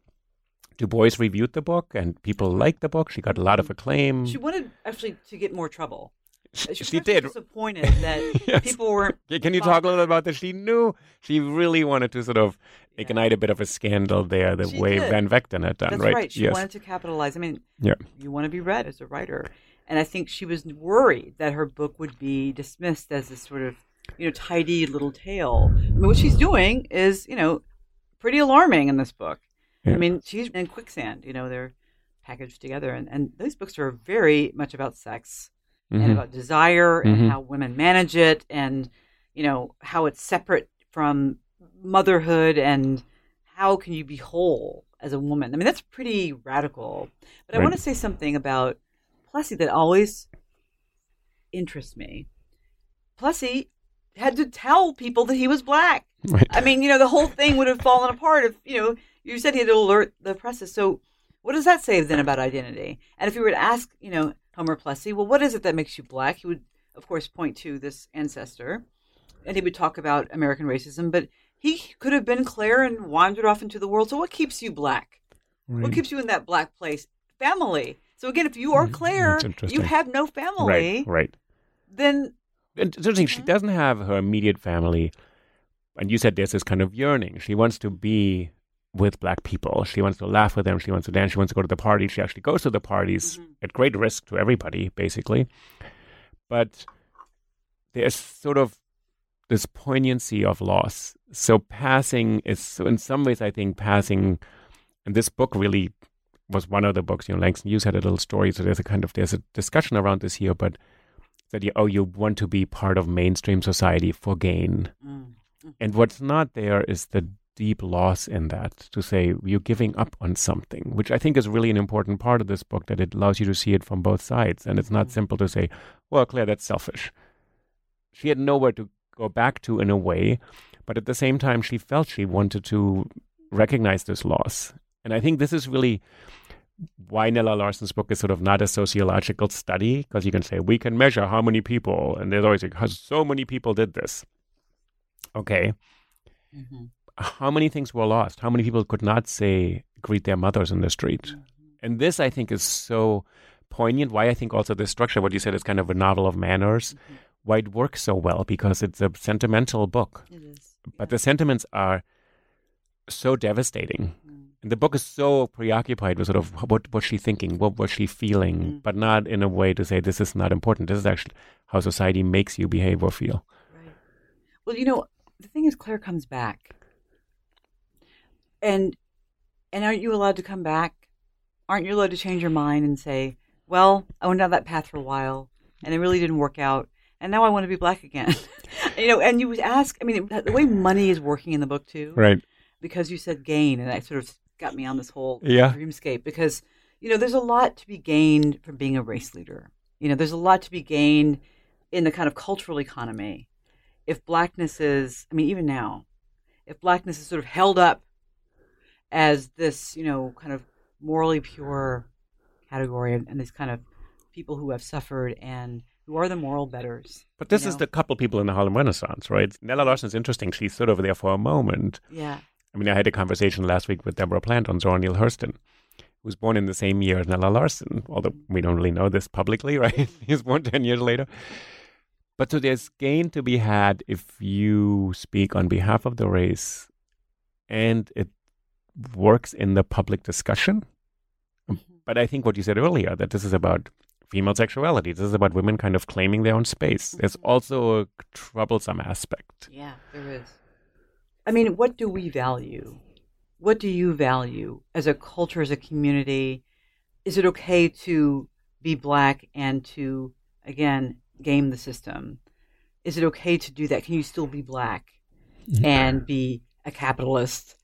Du Bois reviewed the book and people liked the book. She got a lot of acclaim. She wanted actually to get more trouble. She, She, she was actually did. disappointed that Yes. people weren't. Can you talk a little bit about this? She knew she really wanted to sort of ignite a bit of a scandal there, the She way did. Van Vechten had done, That's right? right. She yes. wanted to capitalize. I mean, Yeah. you want to be read as a writer, and I think she was worried that her book would be dismissed as this sort of you know tidy little tale. I mean, what she's doing is you know pretty alarming in this book. Yeah. I mean, she's in quicksand. You know, they're packaged together, and and those books are very much about sex and Mhm. about desire and how women manage it and you know how it's separate from motherhood and how can you be whole as a woman. I mean that's pretty radical. But i want to say something about plessy that always interests me. Plessy had to tell people that he was black. Right. i mean you know the whole thing would have fallen apart if you know you said he had to alert the presses. So what does that say then about identity? And if you were to ask, you know, Homer Plessy, well, what is it that makes you black? He would, of course, point to this ancestor, and he would talk about American racism. But he could have been Claire and wandered off into the world. So what keeps you black? What keeps you in that black place? Family. So again, if you are mm, Claire, you have no family. Right, right. Then And it's interesting, she mm-hmm. doesn't have her immediate family. And you said there's this kind of yearning. She wants to be with black people. She wants to laugh with them. She wants to dance. She wants to go to the parties. She actually goes to the parties Mhm. at great risk to everybody, basically. But there's sort of this poignancy of loss. So passing is, so in some ways, I think passing, and this book really was one of the books, you know, Langston Hughes had a little story. So there's a kind of, there's a discussion around this here, but that you, oh, you want to be part of mainstream society for gain. mm, And what's not there is the deep loss in that to say you're giving up on something, which I think is really an important part of this book that it allows you to see it from both sides. And it's not Mhm. simple to say, well, Claire, that's selfish. She had nowhere to go back to in a way, but at the same time, she felt she wanted to recognize this loss. And I think this is really why Nella Larsen's book is sort of not a sociological study, because you can say, we can measure how many people, and there's always like, so many people did this. Okay mhm. How many things were lost? How many people could not say greet their mothers in the street? And this, I think, is so poignant. Why I think also the structure, what you said, is kind of a novel of manners. Why it works so well because it's a sentimental book, it is. but the sentiments are so devastating. Mm. And the book is so preoccupied with sort of what was she thinking, what was she feeling, Mm. but not in a way to say this is not important. This is actually how society makes you behave or feel. Right. Well, you know, the thing is, Claire comes back, and and aren't you allowed to come back? Aren't you allowed to change your mind and say, "Well, I went down that path for a while, and it really didn't work out, and now I want to be black again." you know, and you would ask. I mean, the way money is working in the book too, Right. because you said gain, and that sort of got me on this whole Yeah. dreamscape because you know there's a lot to be gained from being a race leader. You know, there's a lot to be gained in the kind of cultural economy. If blackness is, I mean, even now, if blackness is sort of held up as this, you know, kind of morally pure category, and, and these kind of people who have suffered and who are the moral betters. But this you is the couple people in the Harlem Renaissance, right? Nella Larsen's interesting. She stood over there for a moment. yeah, I mean, I had a conversation last week with Deborah Plant on Zora Neale Hurston, who was born in the same year as Nella Larsen, although we don't really know this publicly, right? he was born 10 years later. But so there's gain to be had if you speak on behalf of the race and it works in the public discussion. Mm-hmm. But I think what you said earlier, that this is about female sexuality, this is about women kind of claiming their own space. There's mm-hmm. also a troublesome aspect. Yeah, there is. I mean, what do we value? What do you value as a culture, as a community? Is it okay to be black and to, again, game the system? Is it okay to do that? Can you still be black mm-hmm. and be a capitalist?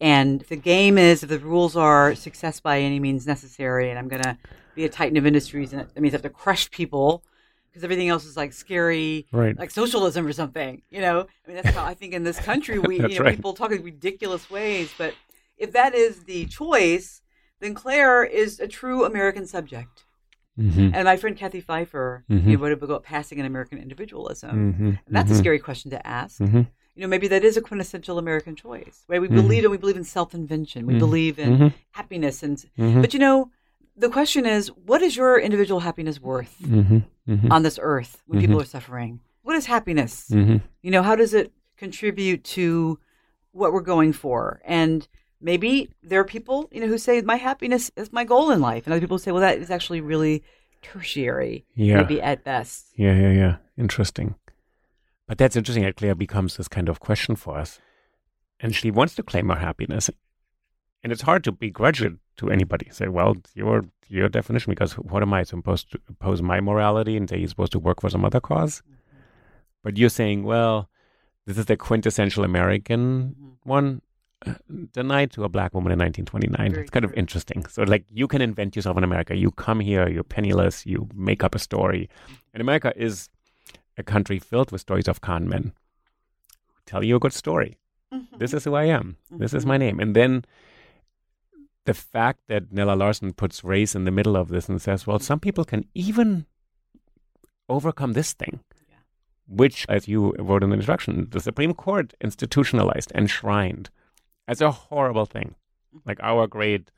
And the game is, if the rules are success by any means necessary, and I'm going to be a titan of industries, and that means I have to crush people because everything else is like scary, Right. like socialism or something. You know, I mean, that's how I think in this country we, you know, right. people talk in ridiculous ways. But if that is the choice, then Claire is a true American subject. Mm-hmm. And my friend Kathy Pfeiffer, Mhm. you know, wrote a book about passing an American individualism. Mm-hmm. And that's a scary question to ask. You know, maybe that is a quintessential American choice. Right? We Mhm. believe in we believe in self-invention. We Mhm. believe in Mhm. happiness and hmm but you know, the question is, what is your individual happiness worth hmm hmm on this earth when people are suffering? What is happiness? You know, how does it contribute to what we're going for? And maybe there are people, you know, who say my happiness is my goal in life, and other people say, well, that is actually really tertiary, Yeah. maybe at best. Yeah, yeah, yeah. Interesting. But that's interesting that Claire becomes this kind of question for us. And she wants to claim her happiness. And it's hard to begrudge it to anybody. Say, well, your your definition, because what am I supposed to oppose my morality and say you're supposed to work for some other cause? But you're saying, well, this is the quintessential American Mhm. one uh, denied to a black woman in 1929. Very it's kind of interesting. So, like, you can invent yourself in America. You come here, you're penniless, you make up a story. And America is a country filled with stories of con men who tell you a good story. Mhm. This is who I am. This is my name. And then the fact that Nella Larsen puts race in the middle of this and says, well, some people can even overcome this thing, Yeah. which, as you wrote in the introduction, the Supreme Court institutionalized, enshrined as a horrible thing. Like our great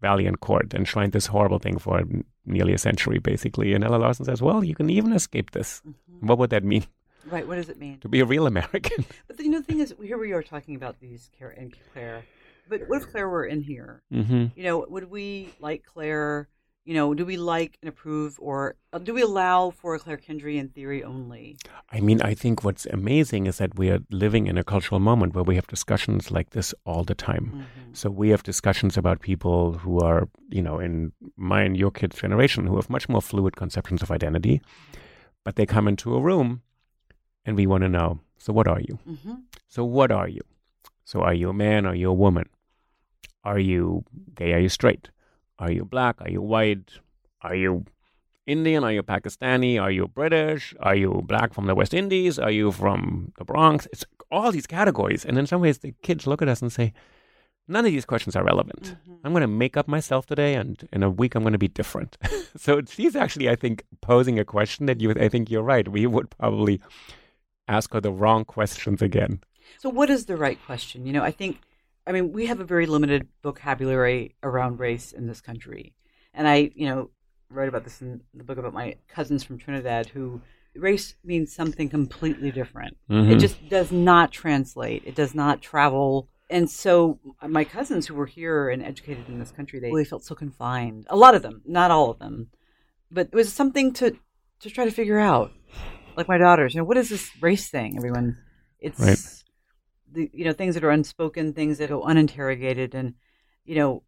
valiant court enshrined this horrible thing for nearly a century, basically. And Ella Larsen says, well, you can even escape this. Mhm. What would that mean Right. What does it mean? to be a real American? But the, you know, the thing is, here we are talking about these Claire and Claire. But what if Claire were in here? mm-hmm. You know, would we like Claire? You know, do we like and approve, or uh, do we allow for a Claire Kendry theory only? I mean, I think what's amazing is that we are living in a cultural moment where we have discussions like this all the time. Mhm. So we have discussions about people who are, you know, in my and your kids' generation who have much more fluid conceptions of identity, but they come into a room and we want to know, so what are you? Mhm. So what are you? So are you a man? Are you a woman? Are you gay? Are you straight? Are you black? Are you white? Are you Indian? Are you Pakistani? Are you British? Are you black from the West Indies? Are you from the Bronx? It's all these categories. And in some ways, the kids look at us and say, none of these questions are relevant. Mhm. I'm going to make up myself today, and in a week, I'm going to be different. so she's actually, I think, posing a question that you, I think you're right. We would probably ask her the wrong questions again. So, what is the right question? You know, I think, I mean, we have a very limited vocabulary around race in this country. And I, you know, write about this in the book about my cousins from Trinidad who race means something completely different. It Mhm. just does not translate, it does not travel. And so, my cousins who were here and educated in this country, they really felt so confined. A lot of them, not all of them, but it was something to to try to figure out. Like my daughters, you know, what is this race thing? Everyone, it's Right. The you know things that are unspoken, things that go uninterrogated, and you know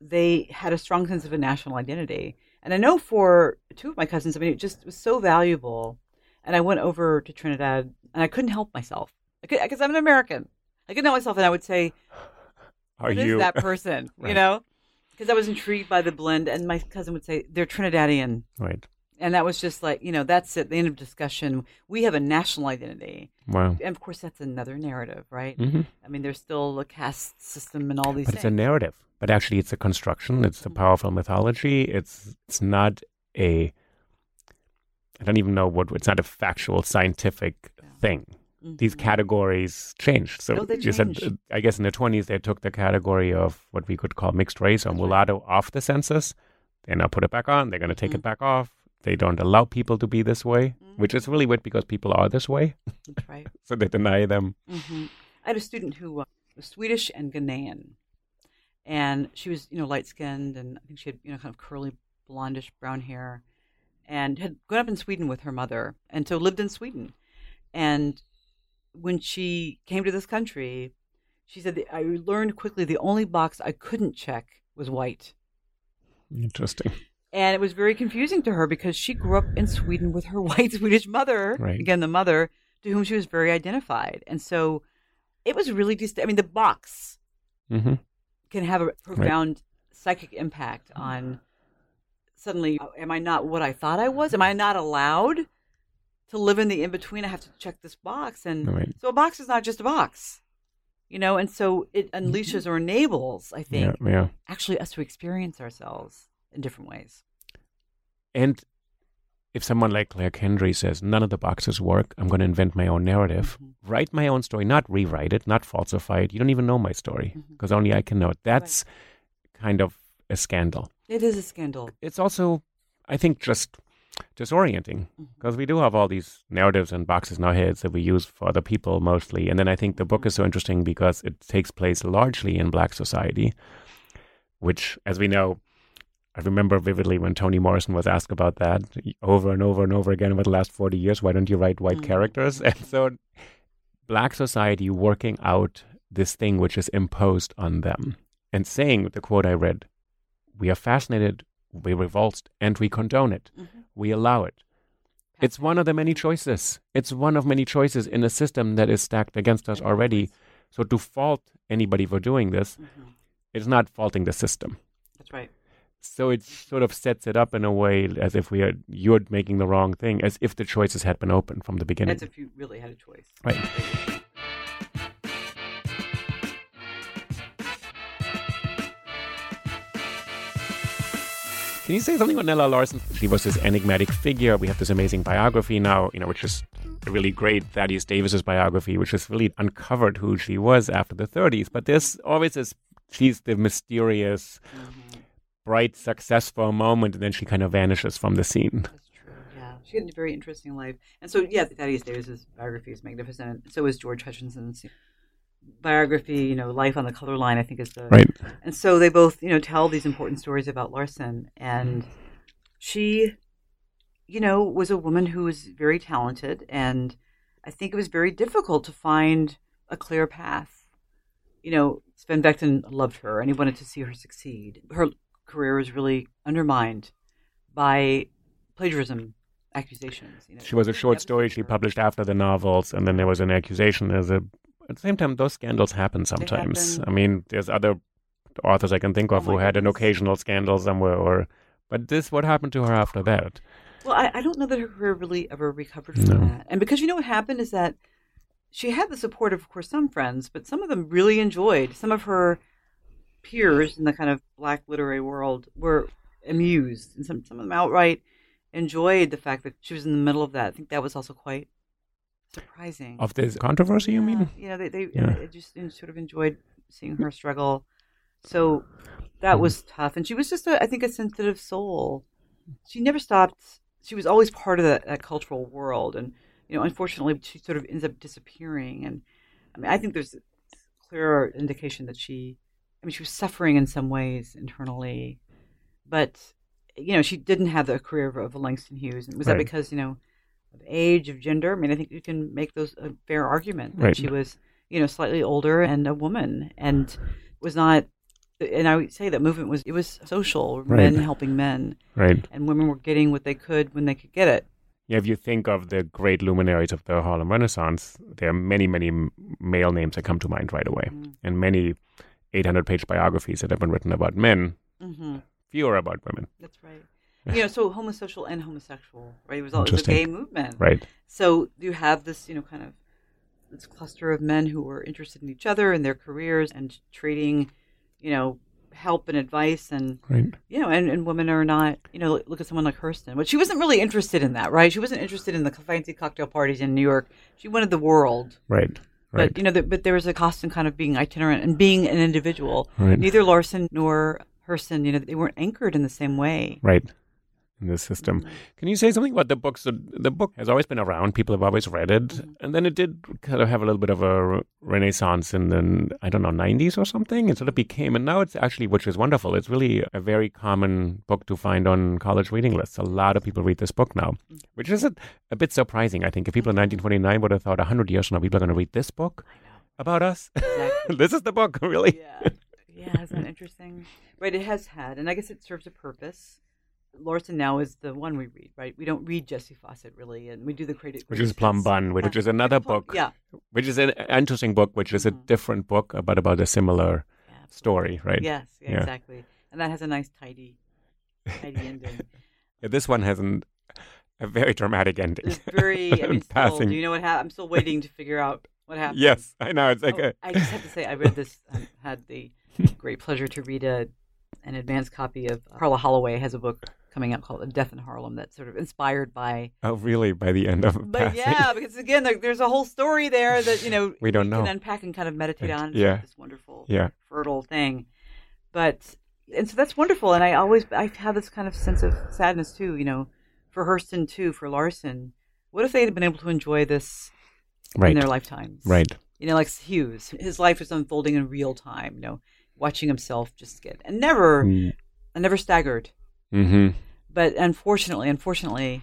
they had a strong sense of a national identity. And I know for two of my cousins, I mean, it just was so valuable. And I went over to Trinidad, and I couldn't help myself because I'm an American. I couldn't help myself, and I would say, Are you that person?" You know, because I was intrigued by the blend. And my cousin would say, "They're Trinidadian." right? And that was just like, you know, that's at the end of discussion. We have a national identity. Wow. And of course, that's another narrative, right? hmm I mean, there's still a caste system and all these But it's a narrative. But actually, it's a construction. It's a powerful mythology. It's it's not a. I don't even know what. It's not a factual scientific Yeah. thing. These Mhm. categories changed. So No, they you said, changed. uh, I guess in the 20s, they took the category of what we could call mixed race or mulatto off the census. They now put it back on. They're going to take Mhm. it back off. They don't allow people to be this way, which Mm-hmm. is really weird because people are this way. That's right. So they deny them. hmm I had a student who uh, was Swedish and Ghanaian, and she was, you know, light skinned, and I think she had, you know, kind of curly, blondish brown hair, and had grown up in Sweden with her mother, and so lived in Sweden. And when she came to this country, she said, that I learned quickly the only box I couldn't check was white. Interesting. And it was very confusing to her because she grew up in Sweden with her white Swedish mother, Right. again, the mother to whom she was very identified. And so it was really just, I mean, the box hmm can have a profound psychic impact on suddenly, oh, am I not what I thought I was? Am I not allowed to live in the in between? I have to check this box. And Right. so a box is not just a box, you know, and so it unleashes or enables, I Yeah, think, yeah. actually us to experience ourselves in different ways. And if someone like Claire Kendry says, none of the boxes work, I'm going to invent my own narrative, Mm-hmm. write my own story, not rewrite it, not falsify it. You don't even know my story Mm-hmm. because only I can know it. That's kind of a scandal. It is a scandal. It's also, I think, just disorienting Mm-hmm. because we do have all these narratives and boxes in our heads that we use for other people mostly. And then I think the book is so interesting because it takes place largely in black society, which, as we know, I remember vividly when Toni Morrison was asked about that over and over and over again over the last 40 years. Why don't you write white characters? And so, black society working out this thing which is imposed on them and saying the quote I read, we are fascinated, we revolted, and we condone it. We allow it. It's one of the many choices. It's one of many choices in a system that is stacked against us already. So to fault anybody for doing this is not faulting the system. So it sort of sets it up in a way as if we are you're making the wrong thing, as if the choices had been open from the beginning. That's if you really had a choice. Right. Can you say something about Nella Larsen? She was this enigmatic figure. We have this amazing biography now, you know, which is a really great Thadious Davis's biography, which has really uncovered who she was after the 30s. But there's always this, she's the mysterious, mm-hmm. Bright success for a moment, and then she kind of vanishes from the scene. That's true. Yeah, she had a very interesting life, and so yeah, Thadious Davis's biography is magnificent. And so is George Hutchinson's biography. You know, Life on the Color Line. I think is the Right. And so they both, you know, tell these important stories about Larsen. And she, you know, was a woman who was very talented. And I think it was very difficult to find a clear path. You know, Van Vechten loved her and he wanted to see her succeed. Her career was really undermined by plagiarism accusations. You know, She was a short story she published after the novels, and then there was an accusation. As a at the same time, those scandals happen sometimes. happen. I mean, there's other authors I can think of Oh who had an occasional scandal somewhere, or but this what happened to her after that? Well, I, I don't know that her career really ever recovered from No. that. And because you know what happened is that she had the support of, of course, some friends, but some of them really enjoyed. Some of her peers in the kind of black literary world were amused, and some some of them outright enjoyed the fact that she was in the middle of that. I think that was also quite surprising. Of this controversy, you mean? You know, they, they Yeah. I just sort of enjoyed seeing her struggle. So that was tough. And she was just, a, I think, a sensitive soul. She never stopped. She was always part of that, that cultural world. And, you know, unfortunately, she sort of ends up disappearing. And I mean, I think there's a clear indication that she, I mean, she was suffering in some ways internally. But, you know, she didn't have the career of, of a Langston Hughes. And was that because, you know, of age, of gender? I mean, I think you can make those a fair argument that Right. she was, you know, slightly older and a woman and was not. And I would say that movement was it was social, Right. men helping men, Right. and women were getting what they could when they could get it. Yeah, if you think of the great luminaries of the Harlem Renaissance, there are many, many male names that come to mind right away, Mm. and many 800-page biographies that have been written about men, hmm fewer about women. That's right. You know, so homosexual and homosexual, right? It was all it was a Interesting. gay movement, Right. So you have this, you know, kind of this cluster of men who were interested in each other and their careers and trading, you know, help and advice and Right. you know, and, and women are not, you know, look, look at someone like Hurston. But she wasn't really interested in that, right? She wasn't interested in the fancy cocktail parties in New York. She wanted the world. Right. Right. But you know, the, but there was a constant kind of being itinerant and being an individual. Right. Neither Larsen nor Hurston, you know, they weren't anchored in the same way. right in the system. Mm-hmm. Can you say something about the book? So the book has always been around. People have always read it, mm-hmm. and then it did kind of have a little bit of a renaissance in the I don't know nineties or something. It sort of became, and now it's actually, which is wonderful. It's really a very common book to find on college reading lists. A lot of people read this book now, mm-hmm. which is a, a bit surprising. I think if people in 1929 would have thought hundred years from now people are going to read this book about us, Exactly. this is the book, really. yeah. Yeah, isn't that interesting? Right, it has had, and I guess it serves a purpose. Larsen now is the one we read, right? We don't read Jessie Fauset really, and we do the creative. Which is Plum Bun, which, which is another Plum- book, Yeah, which is an interesting book, which is a Mhm. different book, but about a similar yeah, story, right? Yes, yeah, Yeah. exactly. And that has a nice, tidy tidy ending. Yeah, this one has an, a very dramatic ending. It's very. I mean, still, Passing. do you know what happened? I'm still waiting to figure out what happened. Yes, I know. It's like Oh, a, I just have to say, I read this. I had the great pleasure to read a an advanced copy of Karla Holloway has a book coming out called Death in Harlem that's sort of inspired by. oh, really? By the end of But passing? yeah, because again, there, there's a whole story there that you know We don't know. can unpack and kind of meditate on. It's Yeah. this wonderful, Yeah. fertile thing. But and so that's wonderful, and I always I have this kind of sense of sadness too. You know, for Hurston too, for Larsen. What if they had been able to enjoy this Right. in their lifetimes? Right. You know, like Hughes, his life was unfolding in real time. You know, watching himself just get and never, Mm. and never staggered. Mm-hmm. But unfortunately, unfortunately,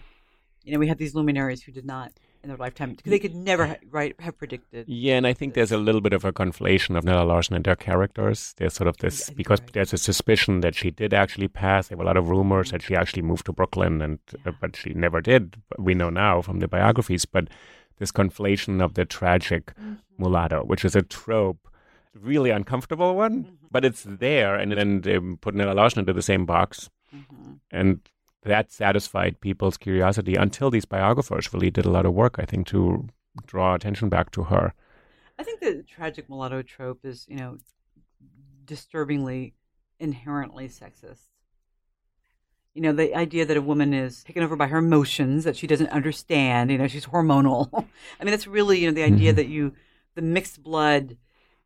you know, we have these luminaries who did not in their lifetime. Because they could never ha- right have predicted. Yeah, and I think there's a little bit of a conflation of Nella Larsen and their characters. There's sort of I this think because right. there's a suspicion that she did actually pass. There were a lot of rumors that she actually moved to Brooklyn, and uh, but she never did. We know now from the biographies. But this conflation of the tragic Mm-hmm. mulatto, which is a trope, really uncomfortable one, Mm-hmm. but it's there, and then they put Nella Larsen into the same box, Mhm. and that satisfied people's curiosity until these biographers really did a lot of work, I think, to draw attention back to her. I think the tragic mulatto trope is, you know, disturbingly, inherently sexist. You know, the idea that a woman is taken over by her emotions that she doesn't understand. You know, she's hormonal. I mean, that's really, you know, the idea Mhm. that you, the mixed blood,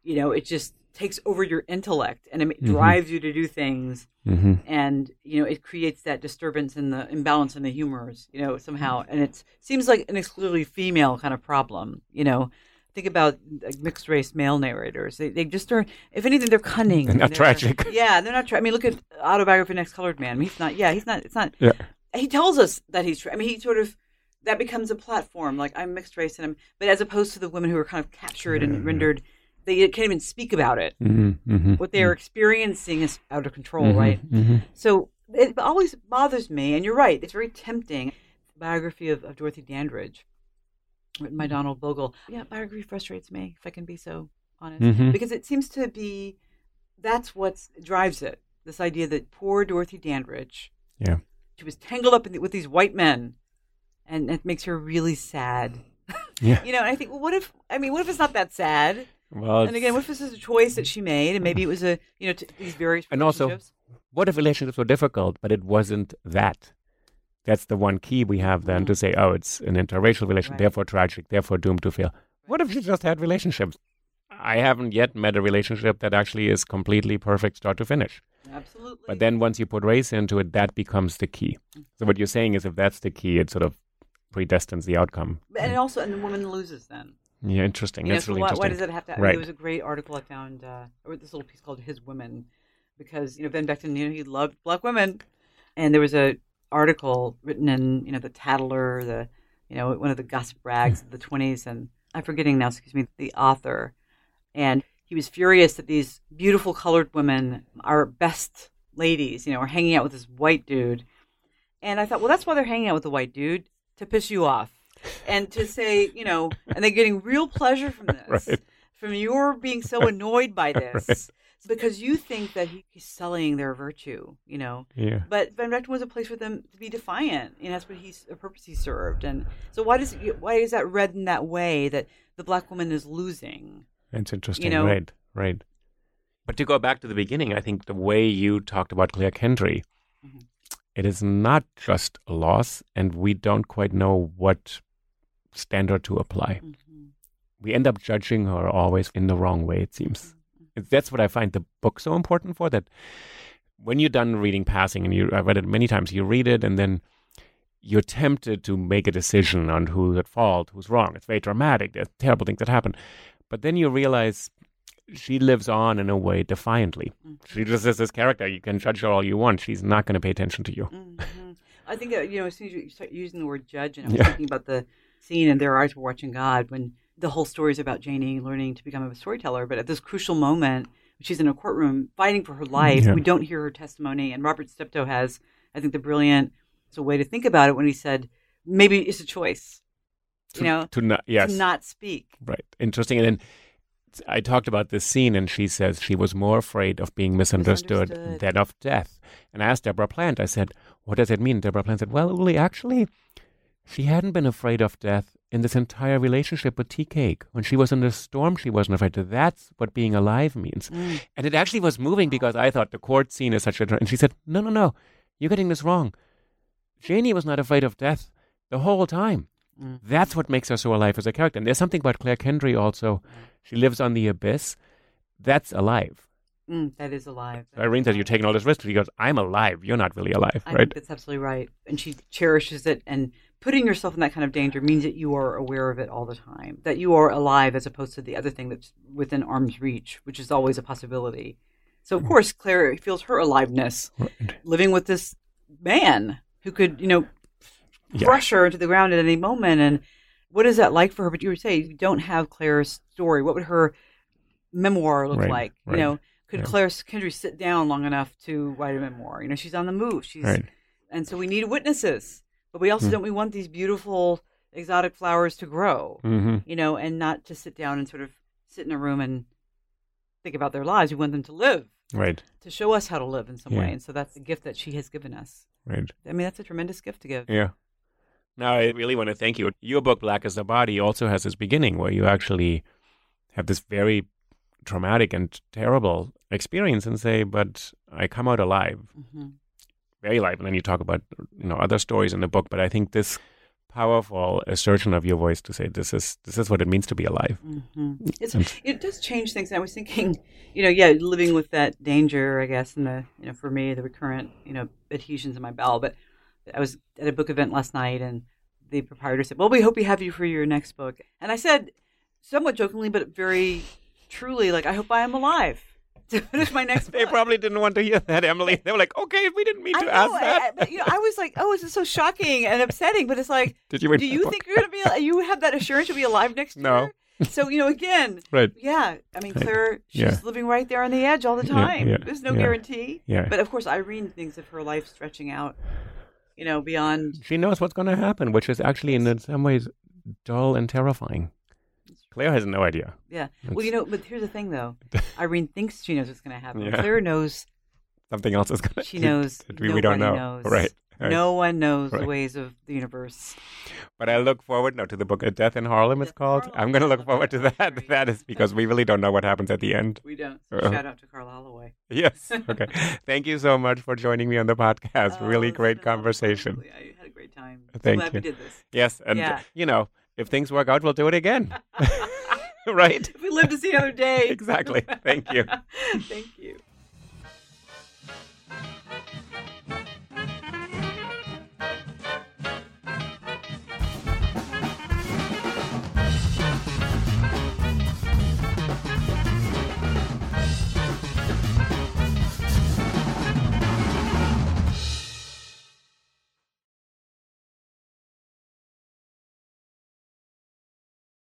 you know, it just takes over your intellect and it Mhm. drives you to do things Mm-hmm. and you know it creates that disturbance in the imbalance in the humors you know somehow and it seems like an exclusively female kind of problem you know think about like, mixed race male narrators they, they just are if anything they're cunning They're not They're- tragic. yeah they're not tra- i mean look at autobiography of an Ex-Colored man I mean, he's not yeah he's not it's not Yeah. he tells us that he's tra- i mean he sort of that becomes a platform like i'm mixed race and i'm but as opposed to the women who are kind of captured and rendered they can't even speak about it Mm-hmm. Mm-hmm. what they're experiencing is out of control right Mm-hmm. so it always bothers me, and you're right, it's very tempting. Biography of, of Dorothy Dandridge, written by Donald Bogle. Yeah, biography frustrates me, if I can be so honest, Mhm. because it seems to be that's what drives it. This idea that poor Dorothy Dandridge, Yeah. she was tangled up in the, with these white men, and it makes her really sad. Yeah. You know, and I think, well, what if? I mean, what if it's not that sad? Well, And again, what if this is a choice that she made, and maybe it was a, you know, t- these various And also- what if relationships were difficult, but it wasn't that? That's the one key we have then to mm. say, oh, it's an interracial relation, Right. therefore tragic, therefore doomed to fail. What if you just had relationships? I haven't yet met a relationship that actually is completely perfect start to finish. Absolutely. But then once you put race into it, that becomes the key. So what you're saying is if that's the key, it sort of predestines the outcome. and also, and the woman loses then. Yeah, interesting. Know, That's really why, interesting. why does it have to? Right. There was a great article I found. Uh, this little piece called "His Women," because you know Van Vechten, you know, he loved black women, and there was a article written in you know the Tattler, the you know one of the gossip rags of the twenties, and I'm forgetting now. Excuse me, the author, and he was furious that these beautiful colored women, our best ladies, you know, are hanging out with this white dude, and I thought, well, that's why they're hanging out with the white dude to piss you off. And to say, you know, and they're getting real pleasure from this Right. from your being so annoyed by this Right. because you think that he, he's selling their virtue, you know. Yeah. But Van Vechten was a place for them to be defiant, and that's what he's a purpose he served. And so why does why is that read in that way that the black woman is losing? It's interesting, you know- right? Right. But to go back to the beginning, I think the way you talked about Claire Kendry, Mhm. it is not just a loss, and we don't quite know what standard to apply. Mhm. We end up judging her always in the wrong way. It seems. It's- That's what I find the book so important for. That when you're done reading Passing, and you, I've read it many times, you read it, and then you're tempted to make a decision on who's at fault, who's wrong. It's very dramatic. There's terrible things that happen. But then you realize she lives on in a way defiantly. She just is this character. You can judge her all you want. She's not going to pay attention to you. Mhm. I think you know as soon as you start using the word judge, and I was Yeah. thinking about the scene and Their Eyes Were Watching God when the whole story is about Janie learning to become a storyteller, but at this crucial moment, she's in a courtroom fighting for her life. Yeah. We don't hear her testimony, and Robert Stepto has, I think, the brilliant it's a way to think about it when he said maybe it's a choice, To, you know, to not, yes, to not speak. right. Interesting. And then I talked about this scene, and she says she was more afraid of being misunderstood, Misunderstood. than of death. And I asked Deborah Plant, I said, What does it mean? Deborah Plant said, Well, Uli, actually, she hadn't been afraid of death in this entire relationship with Tea Cake. When she was in the storm, she wasn't afraid. That's what being alive means. Mm. And it actually was moving because I thought the court scene is such a. And she said, No, no, no, you're getting this wrong. Janie was not afraid of death the whole time. Mm. That's what makes her so alive as a character. And there's something about Claire Kendry also. She lives on the abyss. That's alive. Mm, that is alive. So Irene says, You're taking all this risk. She goes, I'm alive. You're not really alive, I right? think that's absolutely right. And she cherishes it. And putting yourself in that kind of danger means that you are aware of it all the time, that you are alive as opposed to the other thing that's within arm's reach, which is always a possibility. So, of mm. course, Claire feels her aliveness Right. living with this man who could, you know, Yeah. crush her into the ground at any moment. And what is that like for her? But you would say you don't have Claire's story. What would her memoir look Right, like? right. You know, could Yeah. Claire Kendry sit down long enough to write a memoir? You know, she's on the move. She's Right. and so we need witnesses. But we also Mm. don't we want these beautiful exotic flowers to grow, hmm you know, and not to sit down and sort of sit in a room and think about their lives. We want them to live, Right. to show us how to live in some Yeah. way. And so that's the gift that she has given us. Right. I mean, that's a tremendous gift to give. Yeah. Now, I really want to thank you. Your book, Black is the Body, also has this beginning where you actually have this very traumatic and terrible experience and say, but I come out alive, hmm very alive. And then you talk about, you know, other stories in the book. But I think this powerful assertion of your voice to say this is this is what it means to be alive. hmm It's, And- it does change things. I was thinking, you know, yeah, living with that danger, I guess, and the, you know, for me, the recurrent, you know, adhesions in my bowel. But I was at a book event last night, and the proprietor said, "Well, we hope we have you for your next book." And I said, somewhat jokingly, but very truly, like, "I hope I am alive to finish my next They probably didn't want to hear that, Emily. They were like, okay, we didn't mean I to know, ask I- that. I- but, you know, I was like, "Oh, this is so shocking and upsetting." But it's like, Did you do you book? think you're gonna be? You have that assurance you'll be alive next No. year? So you know, again, Right. yeah, I mean, Right. Claire, she's Yeah. living right there on the edge all the Yeah, time. yeah, There's no yeah. guarantee. Yeah. But of course, Irene thinks of her life stretching out, you know, beyond. She knows what's going to happen, which is actually in some ways dull and terrifying. Claire has no idea. Yeah. Well, you know, but here's the thing, though. Irene thinks she knows what's going to happen. Yeah. Claire knows. Something else is going to. She knows. we, we don't know. knows. Right. right. No one knows the ways of the universe. But I look forward no to the book, A Death in Harlem, it's Death called. Harlem. I'm going to look forward to that. That is because we really don't know what happens at the end. We don't. So Uh-huh. Shout out to Karla Holloway. Yes. Okay. Thank you so much for joining me on the podcast. Oh, really great been a lot of fun, conversation. I had a great time. So Thank glad you. we did this. Yes. And, Yeah. you know, if things work out, we'll do it again. right? If we live to see another day. exactly. Thank you. Thank you.